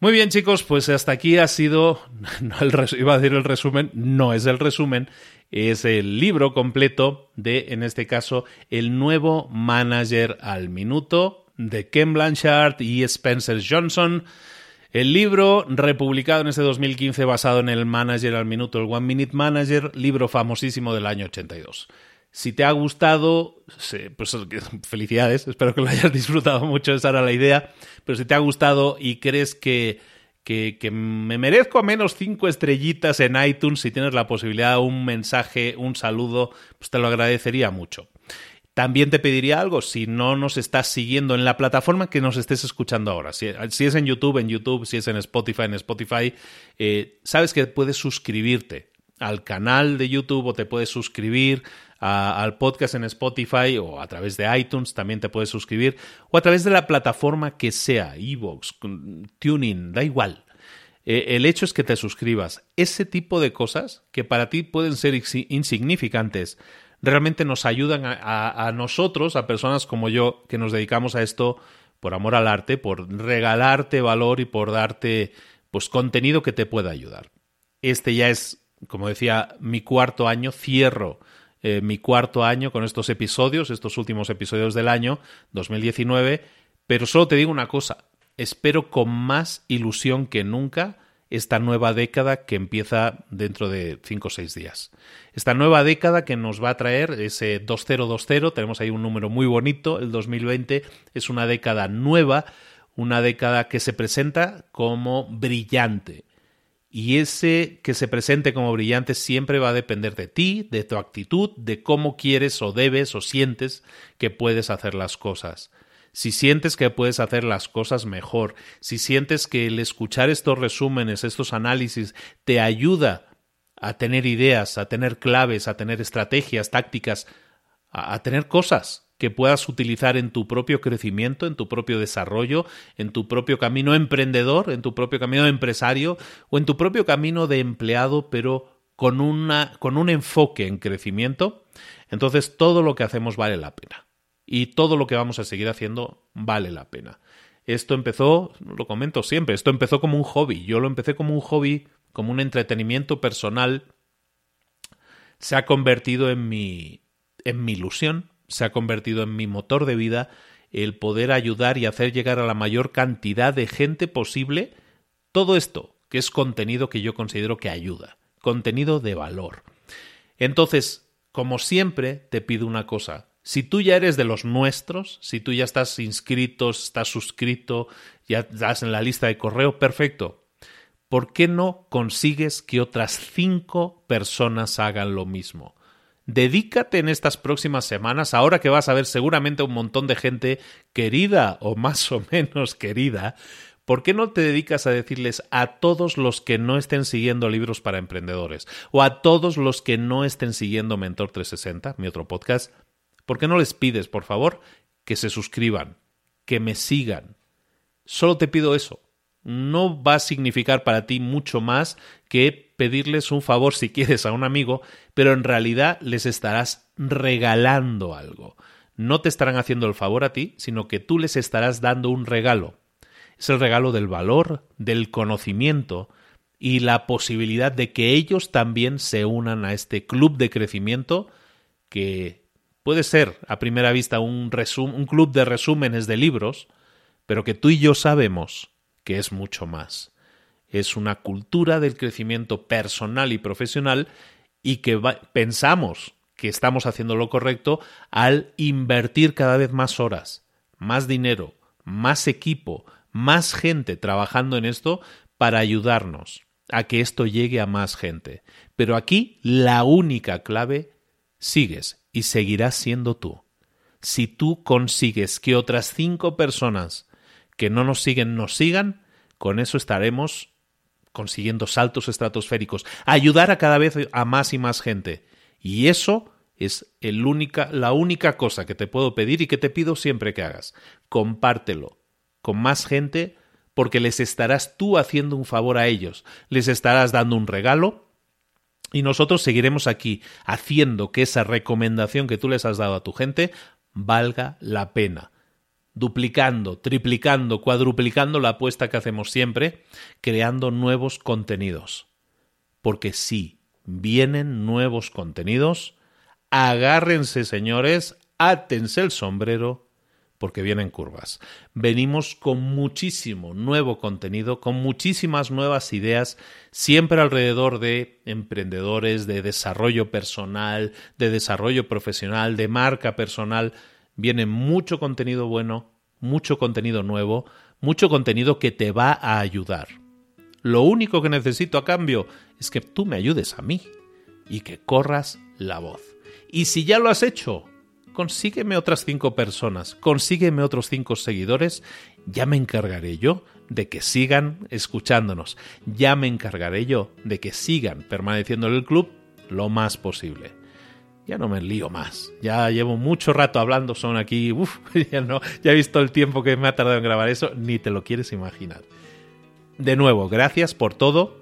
Muy bien, chicos, pues hasta aquí ha sido. Iba a decir el resumen, no es el resumen, es el libro completo de, en este caso, el nuevo manager al minuto de Ken Blanchard y Spencer Johnson. El libro, republicado en este 2015, basado en el Manager al Minuto, el One Minute Manager, libro famosísimo del año 82. Si te ha gustado, pues felicidades, espero que lo hayas disfrutado mucho, esa era la idea, pero si te ha gustado y crees que, que, me merezco a menos cinco estrellitas en iTunes, si tienes la posibilidad, un mensaje, un saludo, pues te lo agradecería mucho. También te pediría algo, si no nos estás siguiendo en la plataforma que nos estés escuchando ahora, si, es en YouTube, en YouTube, si es en Spotify, en Spotify, eh, sabes que puedes suscribirte al canal de YouTube o te puedes suscribir al podcast en Spotify o a través de iTunes también te puedes suscribir o a través de la plataforma que sea, Evox, Tuning, da igual. Eh, el hecho es que te suscribas. Ese tipo de cosas que para ti pueden ser insignificantes, realmente nos ayudan a, nosotros, a personas como yo, que nos dedicamos a esto por amor al arte, por regalarte valor y por darte pues contenido que te pueda ayudar. Este ya es, como decía, mi cuarto año, cierro eh, mi cuarto año con estos episodios, estos últimos episodios del año 2019, pero solo te digo una cosa, espero con más ilusión que nunca esta nueva década que empieza dentro de 5 o 6 días. Esta nueva década que nos va a traer ese 2020, tenemos ahí un número muy bonito, el 2020 es una década nueva, una década que se presenta como brillante. Y ese que se presente como brillante siempre va a depender de ti, de tu actitud, de cómo quieres o debes o sientes que puedes hacer las cosas. Si sientes que puedes hacer las cosas mejor, si sientes que el escuchar estos resúmenes, estos análisis, te ayuda a tener ideas, a tener claves, a tener estrategias, tácticas, a, tener cosas que puedas utilizar en tu propio crecimiento, en tu propio desarrollo, en tu propio camino emprendedor, en tu propio camino empresario o en tu propio camino de empleado, pero con, una, con un enfoque en crecimiento, entonces todo lo que hacemos vale la pena y todo lo que vamos a seguir haciendo vale la pena. Esto empezó, lo comento siempre, esto empezó como un hobby. Yo lo empecé como un hobby, como un entretenimiento personal. Se ha convertido en mi, en mi ilusión, se ha convertido en mi motor de vida el poder ayudar y hacer llegar a la mayor cantidad de gente posible todo esto, que es contenido que yo considero que ayuda, contenido de valor. Entonces, como siempre, te pido una cosa. Si tú ya eres de los nuestros, si tú ya estás inscrito, estás suscrito, ya estás en la lista de correo, perfecto. ¿Por qué no consigues que otras cinco personas hagan lo mismo? Dedícate en estas próximas semanas, ahora que vas a ver seguramente un montón de gente querida o más o menos querida, ¿por qué no te dedicas a decirles a todos los que no estén siguiendo libros para emprendedores o a todos los que no estén siguiendo Mentor 360, mi otro podcast, ¿por qué no les pides, por favor, que se suscriban, que me sigan? Solo te pido eso. No va a significar para ti mucho más que pedirles un favor si quieres a un amigo, pero en realidad les estarás regalando algo. No te estarán haciendo el favor a ti, sino que tú les estarás dando un regalo es el regalo del valor, del conocimiento y la posibilidad de que ellos también se unan a este club de crecimiento que puede ser a primera vista un, club de resúmenes de libros, pero que tú y yo sabemos que es mucho más. Es una cultura del crecimiento personal y profesional y que pensamos que estamos haciendo lo correcto al invertir cada vez más horas, más dinero, más equipo, más gente trabajando en esto para ayudarnos a que esto llegue a más gente. Pero aquí la única clave sigues y seguirás siendo tú. Si tú consigues que otras cinco personas que no nos siguen nos sigan, con eso estaremos consiguiendo saltos estratosféricos, ayudar a cada vez a más y más gente. Y eso es el única, la única cosa que te puedo pedir y que te pido siempre que hagas. Compártelo, con más gente porque les estarás tú haciendo un favor a ellos, les estarás dando un regalo y nosotros seguiremos aquí haciendo que esa recomendación que tú les has dado a tu gente valga la pena duplicando, triplicando, cuadruplicando la apuesta que hacemos siempre, creando nuevos contenidos. Porque si vienen nuevos contenidos, agárrense señores, átense el sombrero porque vienen curvas. Venimos con muchísimo nuevo contenido, con muchísimas nuevas ideas, siempre alrededor de emprendedores, de desarrollo personal, de desarrollo profesional, de marca personal. Viene mucho contenido bueno, mucho contenido nuevo, mucho contenido que te va a ayudar. Lo único que necesito a cambio es que tú me ayudes a mí y que corras la voz. Y si ya lo has hecho, consígueme otras cinco personas, consígueme otros cinco seguidores, ya me encargaré yo de que sigan escuchándonos, ya me encargaré yo de que sigan permaneciendo en el club lo más posible. Ya no me lío más, ya llevo mucho rato hablando, son aquí, uff, ya, no, ya he visto el tiempo que me ha tardado en grabar eso, ni te lo quieres imaginar. De nuevo, gracias por todo,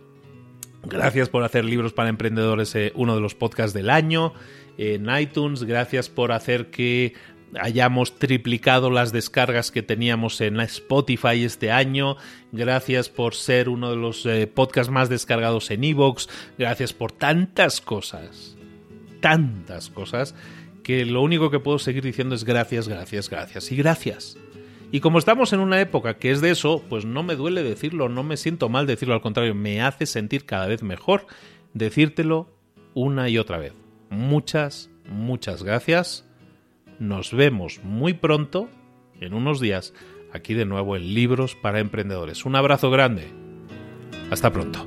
Gracias por hacer libros para emprendedores eh, uno de los podcasts del año en iTunes. Gracias por hacer que hayamos triplicado las descargas que teníamos en Spotify este año. Gracias por ser uno de los eh, podcasts más descargados en Evox. Gracias por tantas cosas. Tantas cosas que lo único que puedo seguir diciendo es gracias, gracias, gracias y gracias. Y como estamos en una época que es de eso, pues no me duele decirlo, no me siento mal decirlo, al contrario, me hace sentir cada vez mejor decírtelo una y otra vez muchas, muchas gracias. Nos vemos muy pronto, en unos días, aquí de nuevo en Libros para Emprendedores. Un abrazo grande. Hasta pronto.